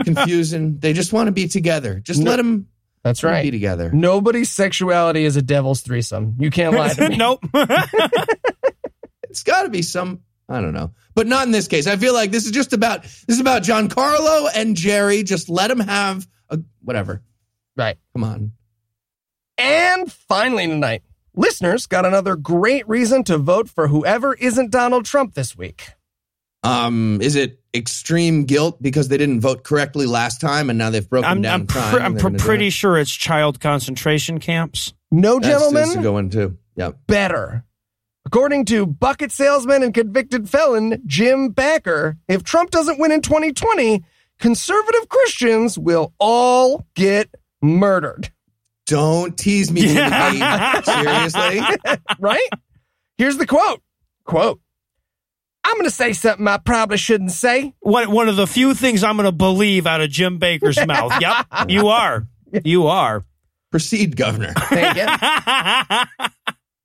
confusing. They just want to be together. Just No. let them. That's right. be together. Nobody's sexuality is a devil's threesome. You can't lie to me. nope. It's got to be some. I don't know, but not in this case. I feel like this is just about this is about Giancarlo and Jerry. Just let them have a whatever. Right. Come on. And finally tonight, listeners got another great reason to vote for whoever isn't Donald Trump this week. Um, is it extreme guilt because they didn't vote correctly last time and now they've broken I'm, down I'm, pr- I'm pr- pretty it? sure it's child concentration camps. No, That's, gentlemen, that's a good one too. Better. According to bucket salesman and convicted felon Jim Bakker, if Trump doesn't win in 2020, conservative Christians will all get murdered. Don't tease me. Timothy. Seriously. right? Here's the quote. Quote. I'm going to say something I probably shouldn't say. One, one of the few things I'm going to believe out of Jim Bakker's mouth. Yep, you are. You are. Proceed, Governor. There you.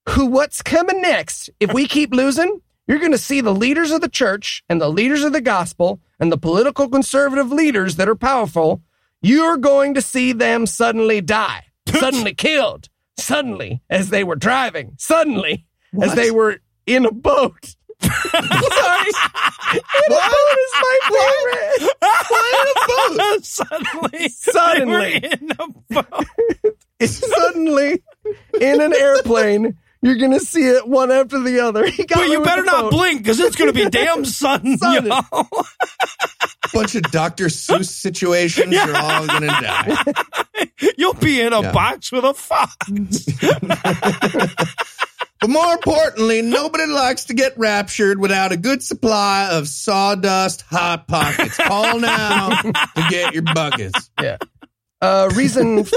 Who what's coming next? If we keep losing, you're going to see the leaders of the church and the leaders of the gospel and the political conservative leaders that are powerful, you're going to see them suddenly die, suddenly killed, suddenly as they were driving, suddenly as they were in a boat. Sorry. In a boat is my favorite. Suddenly, Suddenly. they were in a boat. suddenly in an airplane. You're gonna see it one after the other. He got But you better not blink because it's going to be damn sudden. Sudden. yo. Bunch of Dr. Seuss situations. You're all gonna die. You'll be in a Yeah. box with a fox. But more importantly, nobody likes to get raptured without a good supply of sawdust hot pockets. Call now to get your buckets. Yeah. Uh, reason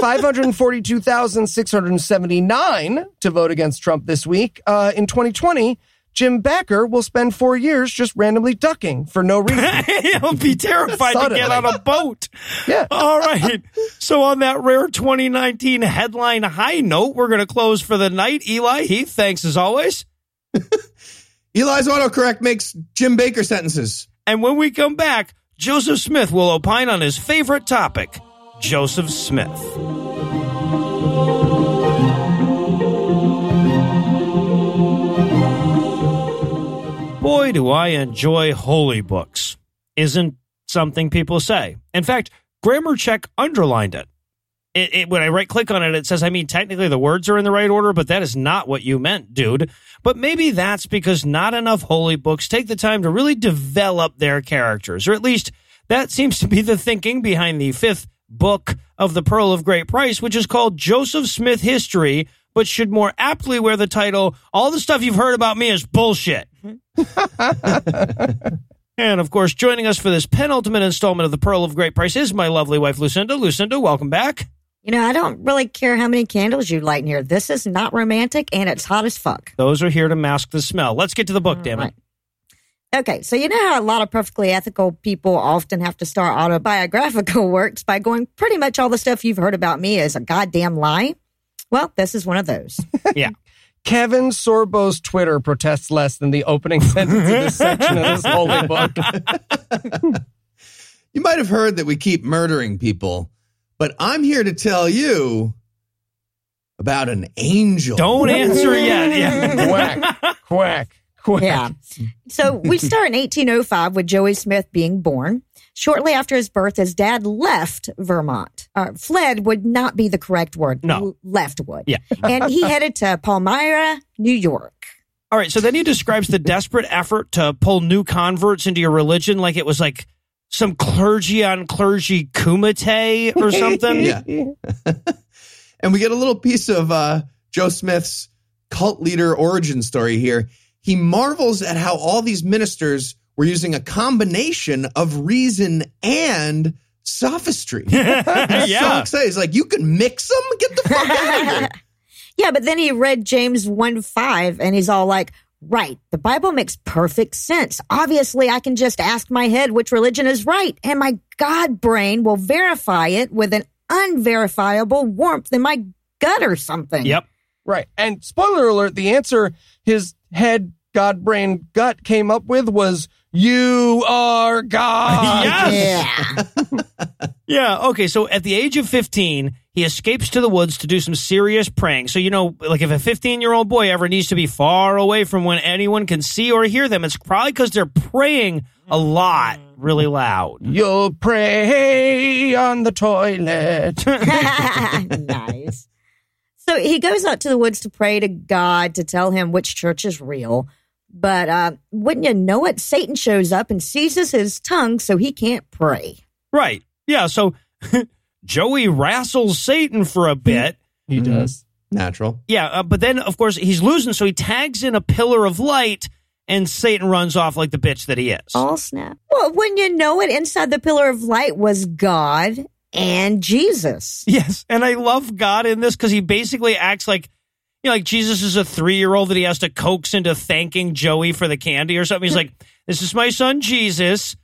542,679 to vote against Trump this week. Uh, in 2020, Jim Bakker will spend four years just randomly ducking for no reason. He'll be terrified to Suddenly. get on a boat. Yeah. All right. So on that rare 2019 headline high note, we're going to close for the night. Eli Heath, thanks as always. Eli's autocorrect makes Jim Bakker sentences. And when we come back, Joseph Smith will opine on his favorite topic, Joseph Smith. Boy, do I enjoy holy books. Isn't something people say. In fact, Grammar Check underlined it. It, it. When I right click on it, it says, I mean, technically the words are in the right order, but that is not what you meant, dude. But maybe that's because not enough holy books take the time to really develop their characters, or at least that seems to be the thinking behind the fifth book of the Pearl of Great Price, which is called Joseph Smith History, but should more aptly wear the title, All the Stuff You've Heard About Me is Bullshit. and of course, joining us for this penultimate installment of the Pearl of Great Price is my lovely wife, Lucinda. Lucinda, welcome back. You know, I don't really care how many candles you light in here. This is not romantic and it's hot as fuck. Those are here to mask the smell. Let's get to the book, damn it. Right. Okay, so you know how a lot of perfectly ethical people often have to start autobiographical works by going, pretty much all the stuff you've heard about me is a goddamn lie? Well, this is one of those. Yeah. Kevin Sorbo's Twitter protests less than the opening sentence of this section of this holy book. You might have heard that we keep murdering people, but I'm here to tell you about an angel. Don't answer yet. Yeah. Quack, quack, quack. Yeah. So we start in 1805 with Joey Smith being born. Shortly after his birth, his dad left Vermont. Uh, fled would not be the correct word. No. Left would. Yeah. and he headed to Palmyra, New York. All right. So then he describes the desperate effort to pull new converts into your religion like it was like some clergy on clergy kumite or something. Yeah. and we get a little piece of uh, Joe Smith's cult leader origin story here. He marvels at how all these ministers were using a combination of reason and sophistry. He's so Yeah. excited. He's like, you can mix them? Get the fuck out of here. Yeah, but then he read James 1 5 and he's all like, right, the Bible makes perfect sense. Obviously, I can just ask my head which religion is right, and my God brain will verify it with an unverifiable warmth in my gut or something. Yep. Right. And spoiler alert, the answer his head, God, brain, gut came up with was, You are God. Yes. Yeah. Yeah. Okay. So at the age of 15, he escapes to the woods to do some serious praying. So, you know, like if a 15 year old boy ever needs to be far away from when anyone can see or hear them, it's probably because they're praying a lot really loud. You'll pray on the toilet. nice. So he goes out to the woods to pray to God to tell him which church is real. But uh, wouldn't you know it? Satan shows up and seizes his tongue so he can't pray. Right. Yeah. So Joey wrestles Satan for a bit. he does. Natural. Yeah. Uh, but then, of course, he's losing. So he tags in a pillar of light and Satan runs off like the bitch that he is. All snap. Well, wouldn't you know it? Inside the pillar of light was God and Jesus. Yes, and I love God in this because he basically acts like, you know, like Jesus is a three year old that he has to coax into thanking Joey for the candy or something. He's like, "This is my son Jesus.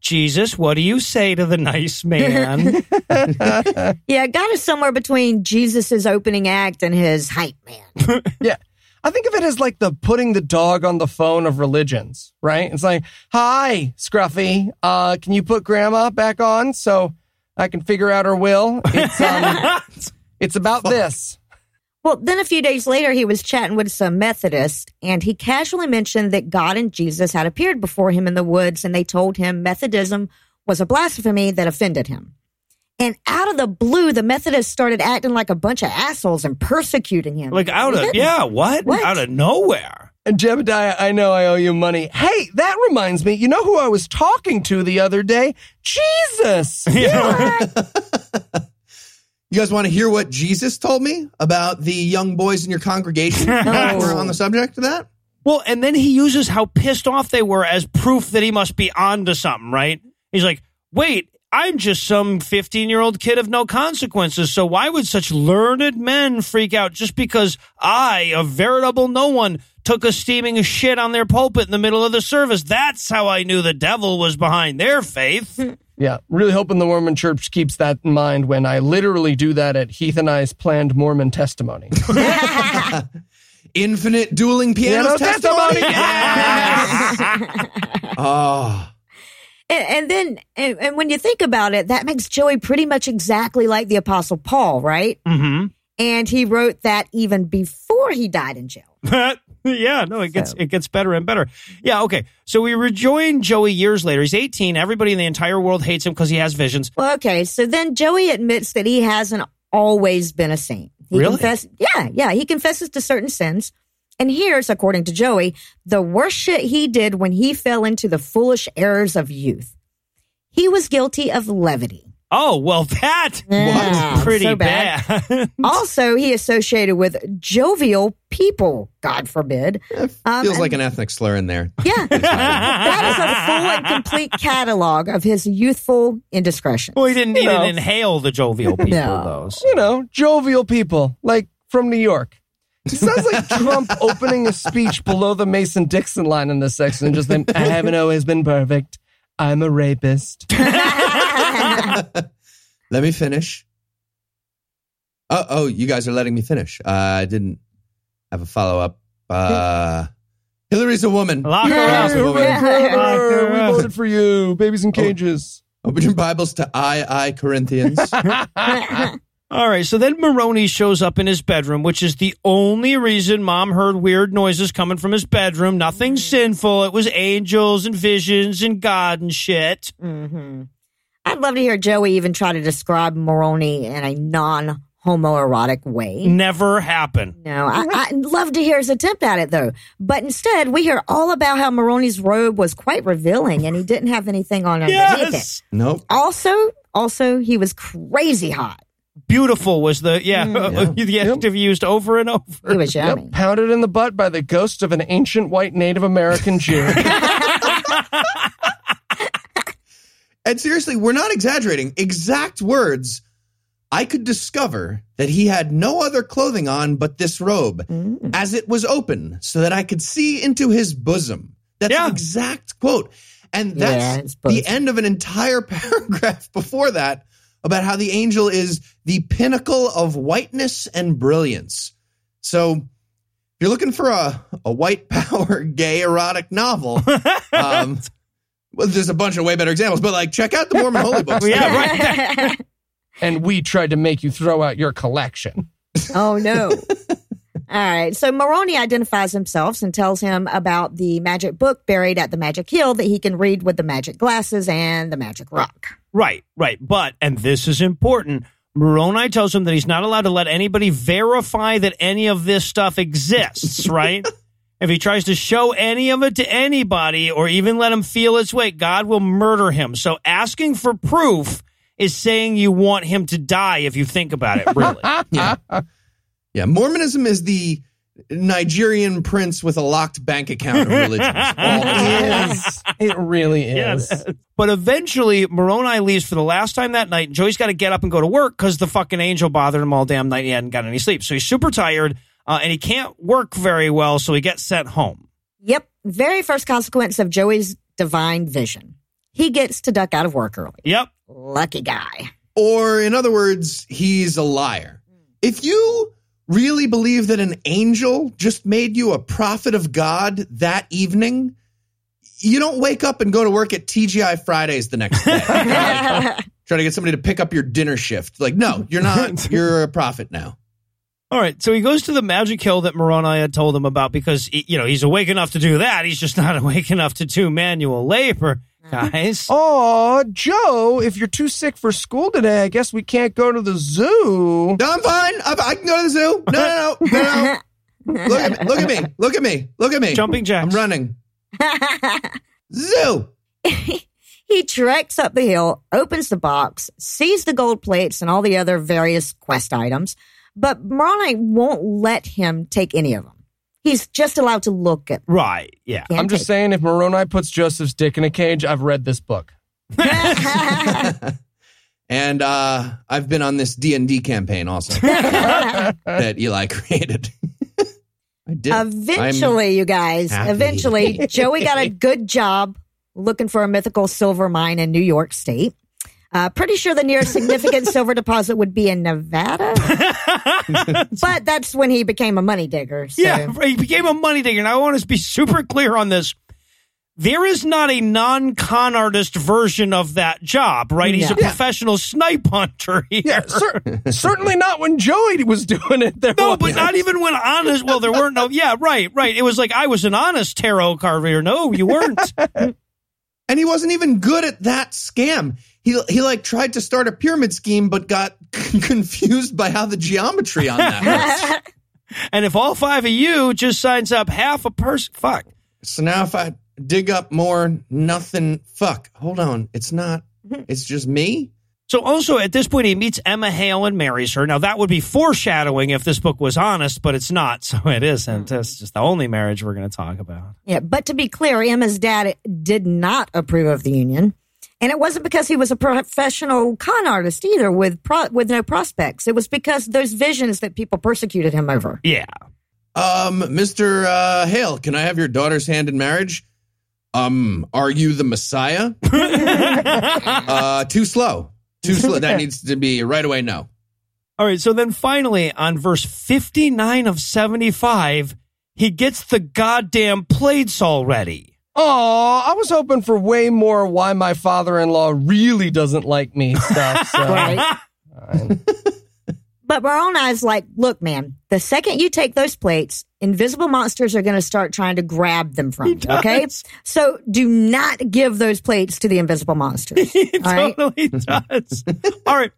Jesus, what do you say to the nice man?" Yeah, God is somewhere between Jesus' opening act and his hype man. Yeah. I think of it as like the putting the dog on the phone of religions, right? It's like, hi, Scruffy, uh, can you put grandma back on so I can figure out her will? It's, um, it's about this. Well, then a few days later, he was chatting with some Methodists, and he casually mentioned that God and Jesus had appeared before him in the woods, and they told him Methodism was a blasphemy that offended him. And out of the blue, the Methodists started acting like a bunch of assholes and persecuting him. like out of yeah, what? What? Out of nowhere. And Jebediah, I know I owe you money. Hey, that reminds me, you know who I was talking to the other day? Jesus. You guys want to hear what Jesus told me about the young boys in your congregation? No. We're on the subject of that. Well, and then he uses how pissed off they were as proof that he must be onto something, right? He's like, wait, I'm just some 15 year old kid of no consequences. So why would such learned men freak out just because I, a veritable no one, took a steaming shit on their pulpit in the middle of the service? That's how I knew the devil was behind their faith. Yeah, really hoping the Mormon church keeps that in mind when I literally do that at Heath and I's planned Mormon testimony. Infinite dueling piano, Piano testimony. testimony. Yes. oh, And, and then, and, and when you think about it, that makes Joey pretty much exactly like the Apostle Paul, right? Mm-hmm. And he wrote that even before he died in jail. yeah, no, it gets So- it gets better and better. Yeah, okay. So we rejoin Joey years later. He's 18. Everybody in the entire world hates him because he has visions. Well, okay, so then Joey admits that he hasn't always been a saint. He Really? Confess, yeah, yeah. He confesses to certain sins. And here's, according to Joey, the worst shit he did when he fell into the foolish errors of youth. He was guilty of levity. Oh, well, that Yeah, was pretty so bad. bad. Also, he associated with jovial people, God forbid. Um, feels like and- an ethnic slur in there. Yeah. that is a full and complete catalog of his youthful indiscretion. well, he didn't, he You know. didn't inhale the jovial people, No. though. so- you know, jovial people, like from New York. It sounds like Trump opening a speech below the Mason Dixon line in this section and just then, I haven't always been perfect. I'm a rapist. Let me finish. Oh, oh, you guys are letting me finish. Uh, I didn't have a follow up. Uh, Hillary's a woman. Lock her Hillary's a up. woman. Hooray, we voted for you. Babies in cages. Open your Bibles to I, I Corinthians. All right, so then Moroni shows up in his bedroom, which is the only reason mom heard weird noises coming from his bedroom. Nothing sinful. It was angels and visions and God and shit. hmm I'd love to hear Joey even try to describe Moroni in a non homoerotic way. Never happen. No, I, I'd love to hear his attempt at it though. But instead, we hear all about how Moroni's robe was quite revealing and he didn't have anything on underneath it. Nope. Also, also, he was crazy hot. Beautiful was the, yeah, Mm. the adjective used over and over. He was yummy. Yep, pounded in the butt by the ghost of an ancient white Native American Jew. And seriously, we're not exaggerating. Exact words I could discover that he had no other clothing on but this robe, as it was open, so that I could see into his bosom. That's Yeah. exact quote. And that's bosom. the end of an entire paragraph before that about how the angel is the pinnacle of whiteness and brilliance. So if you're looking for a, a white power gay erotic novel, um, well, there's a bunch of way better examples, but like check out the Mormon Holy Books. Yeah, right. And we tried to make you throw out your collection. Oh no. All right. So Moroni identifies himself and tells him about the magic book buried at the magic hill that he can read with the magic glasses and the magic rock. Right, right. But, and this is important, Moroni tells him that he's not allowed to let anybody verify that any of this stuff exists, right? If he tries to show any of it to anybody or even let him feel its weight, God will murder him. So asking for proof is saying you want him to die if you think about it, really. Yeah. Yeah. Mormonism is the Nigerian prince with a locked bank account of religions. All the time. Yes, it really is. Yes. But eventually, Moroni leaves for the last time that night. And Joey's got to get up and go to work because the fucking angel bothered him all damn night. He hadn't got any sleep. So he's super tired uh, and he can't work very well. So he gets sent home. Yep. Very first consequence of Joey's divine vision. He gets to duck out of work early. Yep. Lucky guy. Or, in other words, he's a liar. If you really believe that an angel just made you a prophet of God that evening, you don't wake up and go to work at TGI Fridays the next day. Like, try to get somebody to pick up your dinner shift. Like, no, you're not. You're a prophet now. All right. So he goes to the magic hill that Moroni had told him about because, he- you know, he's awake enough to do that. He's just not awake enough to do manual labor, mm-hmm. guys. Oh, Joe, if you're too sick for school today, I guess we can't go to the zoo. No, I'm fine. I, I can go to the zoo. No, no, no, no, no. Look at me. Look at me. Look at me. Look at me. Jumping jacks. I'm running. Zoo. he treks up the hill, opens the box, sees the gold plates and all the other various quest items, but Moroni won't let him take any of them. He's just allowed to look at Right. Yeah. I'm just take- saying, if Moroni puts Joseph's dick in a cage, I've read this book. And uh, I've been on this D and D campaign also that Eli created. I did. Eventually, you guys, happy. eventually, Joey got a good job looking for a mythical silver mine in New York State. Uh, pretty sure the nearest significant silver deposit would be in Nevada. but that's when he became a money digger. So. Yeah, he became a money digger. And I want to be super clear on this. There is not a non con artist version of that job, right? He's a Yeah. professional snipe hunter here. Yeah, cer- certainly not when Joey was doing it. There No, was- but not even when honest. Well, there weren't no. Yeah, right, right. It was like I was an honest tarot carver. No, you weren't. and he wasn't even good at that scam. He he like tried to start a pyramid scheme, but got confused by how the geometry on that works. and if all five of you just signs up half a person, fuck. So now if I dig up more, nothing. Fuck. Hold on. It's not. It's just me. So also at this point he meets Emma Hale and marries her. Now that would be foreshadowing if this book was honest, but it's not, so it isn't. Hmm. It's just the only marriage we're going to talk about. Yeah, but to be clear, Emma's dad did not approve of the union. And it wasn't because he was a professional con artist either with pro- with no prospects. It was because those visions that people persecuted him over. Yeah. Um, Mr. Uh, Hale, can I have your daughter's hand in marriage? Um, are you the Messiah? uh, too slow. Too slow. That needs to be right away. No. All right, so then finally on verse 59 of 75, he gets the goddamn plates already. Oh, I was hoping for way more why my father-in-law really doesn't like me stuff. So. Right. But Moroni's like, look, man, the second you take those plates, invisible monsters are going to start trying to grab them from you. Okay. So do not give those plates to the invisible monsters. He all right. totally does. All right.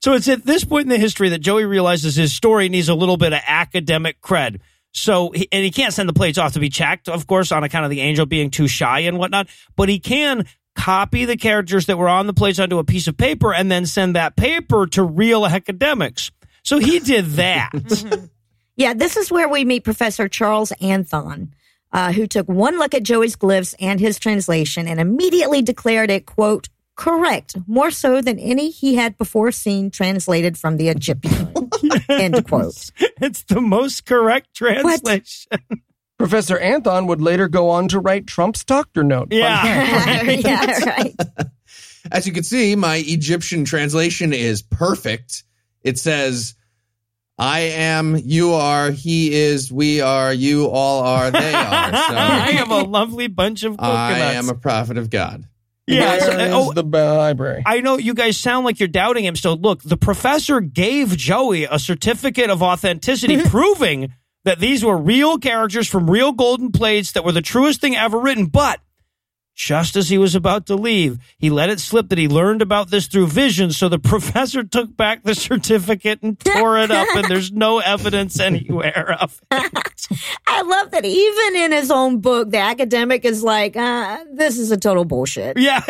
So it's at this point in the history that Joey realizes his story needs a little bit of academic cred. So, and he can't send the plates off to be checked, of course, on account of the angel being too shy and whatnot, but he can copy the characters that were on the plates onto a piece of paper and then send that paper to real academics. So he did that. Yeah, this is where we meet Professor Charles Anthon, uh, who took one look at Joey's glyphs and his translation and immediately declared it, quote, Correct. More so than any he had before seen translated from the Egyptian. End quote. It's the most correct translation. Professor Anthon would later go on to write Trump's doctor note. Yeah. fact. yeah, right. As you can see, my Egyptian translation is perfect. It says, I am, you are, he is, we are, you all are, they are. So I have a lovely bunch of coconuts. I am a prophet of God. Yeah. Where uh, is oh, the library? I know you guys sound like you're doubting him So Look, the professor gave Joey a certificate of authenticity proving that these were real characters from real golden plates that were the truest thing ever written. But just as he was about to leave, he let it slip that he learned about this through vision. So the professor took back the certificate and tore it up, and there's no evidence anywhere of it. I love that even in his own book, the academic is like, uh, this is a total bullshit. Yeah.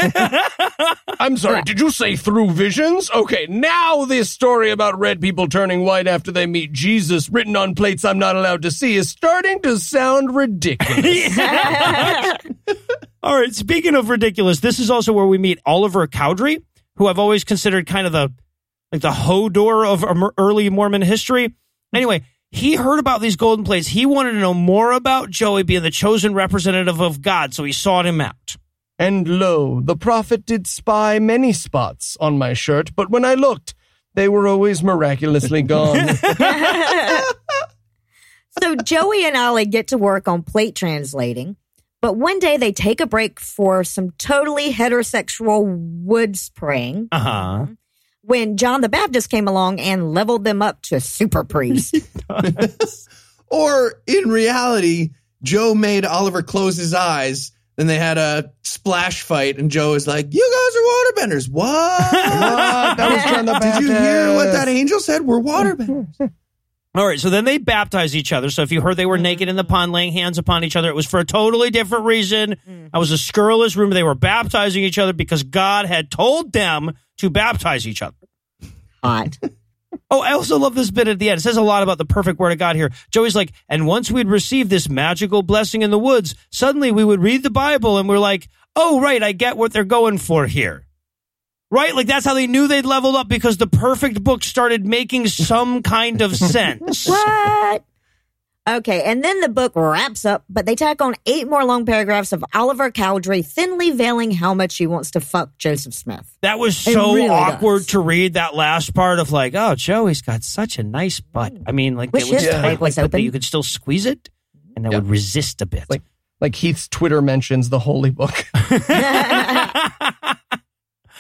I'm sorry, did you say through visions? Okay, now this story about red people turning white after they meet Jesus written on plates I'm not allowed to see is starting to sound ridiculous. All right. Speaking of ridiculous, this is also where we meet Oliver Cowdery, who I've always considered kind of the like the Hodor of early Mormon history. Anyway, he heard about these golden plates. He wanted to know more about Joey being the chosen representative of God, so he sought him out. and lo, the prophet did spy many spots on my shirt, but when I looked, they were always miraculously gone. So Joey and Ollie get to work on plate translating, but one day they take a break for some totally heterosexual wood spraying Uh huh. when John the Baptist came along and leveled them up to super priest. Or in reality, Joe made Oliver close his eyes. Then they had a splash fight, and Joe was like, "You guys are waterbenders." What? What? That was John the Did you hear what that angel said? We're waterbenders. All right, so then they baptize each other. So if you heard they were mm-hmm. naked in the pond laying hands upon each other, it was for a totally different reason. Mm. I was a scurrilous rumor. They were baptizing each other because God had told them to baptize each other. Hot. Oh, I also love this bit at the end. It says a lot about the perfect word of God here. Joey's like, and once we'd received this magical blessing in the woods, suddenly we would read the Bible and we're like, oh, right, I get what they're going for here. Right? Like that's how they knew they'd leveled up because the perfect book started making some kind of sense. what? Okay, and then the book wraps up, but they tack on eight more long paragraphs of Oliver Cowdery thinly veiling how much he wants to fuck Joseph Smith. That was so really awkward does. to read that last part of like, oh, Joey's got such a nice butt. I mean, like, Wish it was his tight, like, was but open. you could still squeeze it and it would resist a bit. Like- like Heath's Twitter mentions the holy book.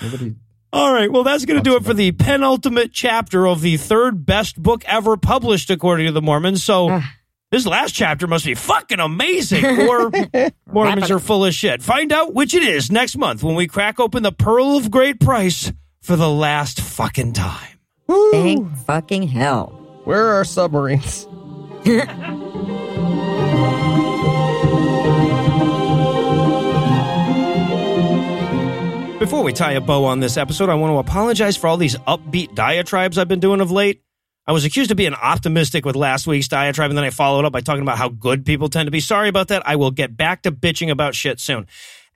Nobody. All right. Well, that's going to do it for the penultimate chapter of the third best book ever published, according to the Mormons. So ah. this last chapter must be fucking amazing, or Mormons are full of shit. Find out which it is next month when we crack open the Pearl of Great Price for the last fucking time. Thank fucking hell. Where are our submarines? Before we tie a bow on this episode, I want to apologize for all these upbeat diatribes I've been doing of late. I was accused of being optimistic with last week's diatribe, and then I followed up by talking about how good people tend to be. Sorry about that. I will get back to bitching about shit soon.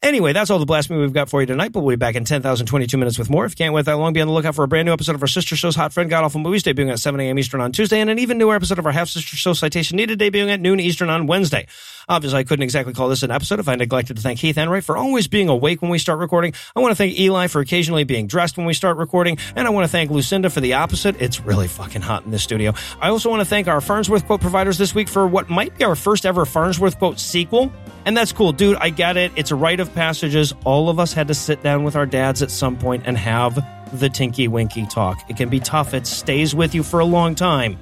Anyway, that's all the blasphemy we've got for you tonight, but we'll be back in 10,022 minutes with more. If you can't wait that long, be on the lookout for a brand new episode of our sister show's Hot Friend God Awful Movies, debuting at 7 a.m. Eastern on Tuesday, and an even newer episode of our half sister show Citation Needed, debuting at noon Eastern on Wednesday. Obviously, I couldn't exactly call this an episode if I neglected to thank Heath Enright for always being awake when we start recording. I want to thank Eli for occasionally being dressed when we start recording, and I want to thank Lucinda for the opposite. It's really fucking hot in this studio. I also want to thank our Farnsworth quote providers this week for what might be our first ever Farnsworth quote sequel. And that's cool, dude. I get it. It's a rite of passages. All of us had to sit down with our dads at some point and have the Tinky Winky talk. It can be tough. It stays with you for a long time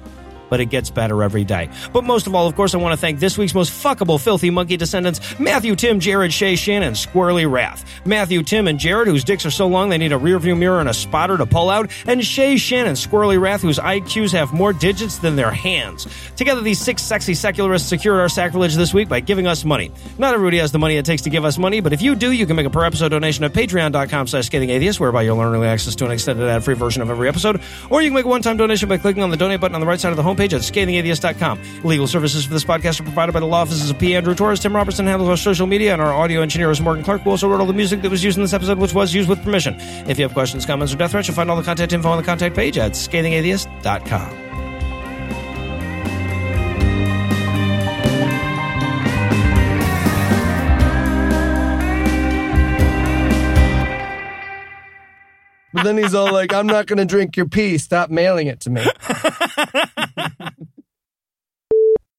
but it gets better every day. But most of all, of course, I want to thank this week's most fuckable, filthy monkey descendants Matthew, Tim, Jared, Shay, Shannon, Squirrely Wrath. Matthew, Tim, and Jared, whose dicks are so long they need a rearview mirror and a spotter to pull out. And Shay, Shannon, Squirrely Wrath, whose IQs have more digits than their hands. Together, these six sexy secularists secured our sacrilege this week by giving us money. Not everybody has the money it takes to give us money, but if you do, you can make a per episode donation at patreon.com slash scathing whereby you'll earn early access to an extended ad free version of every episode. Or you can make a one time donation by clicking on the donate button on the right side of the homepage page at scathingatheist.com. Legal services for this podcast are provided by the law offices of P. Andrew Torrez. Tim Robertson handles our social media, and our audio engineer is Morgan Clarke, who also wrote all the music that was used in this episode, which was used with permission. If you have questions, comments, or death threats, you'll find all the contact info on the contact page at scathingatheist.com. But then he's all like, I'm not going to drink your pee. Stop mailing it to me.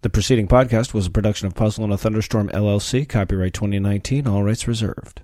The preceding podcast was a production of Puzzle and a Thunderstorm LLC, copyright 2019, all rights reserved.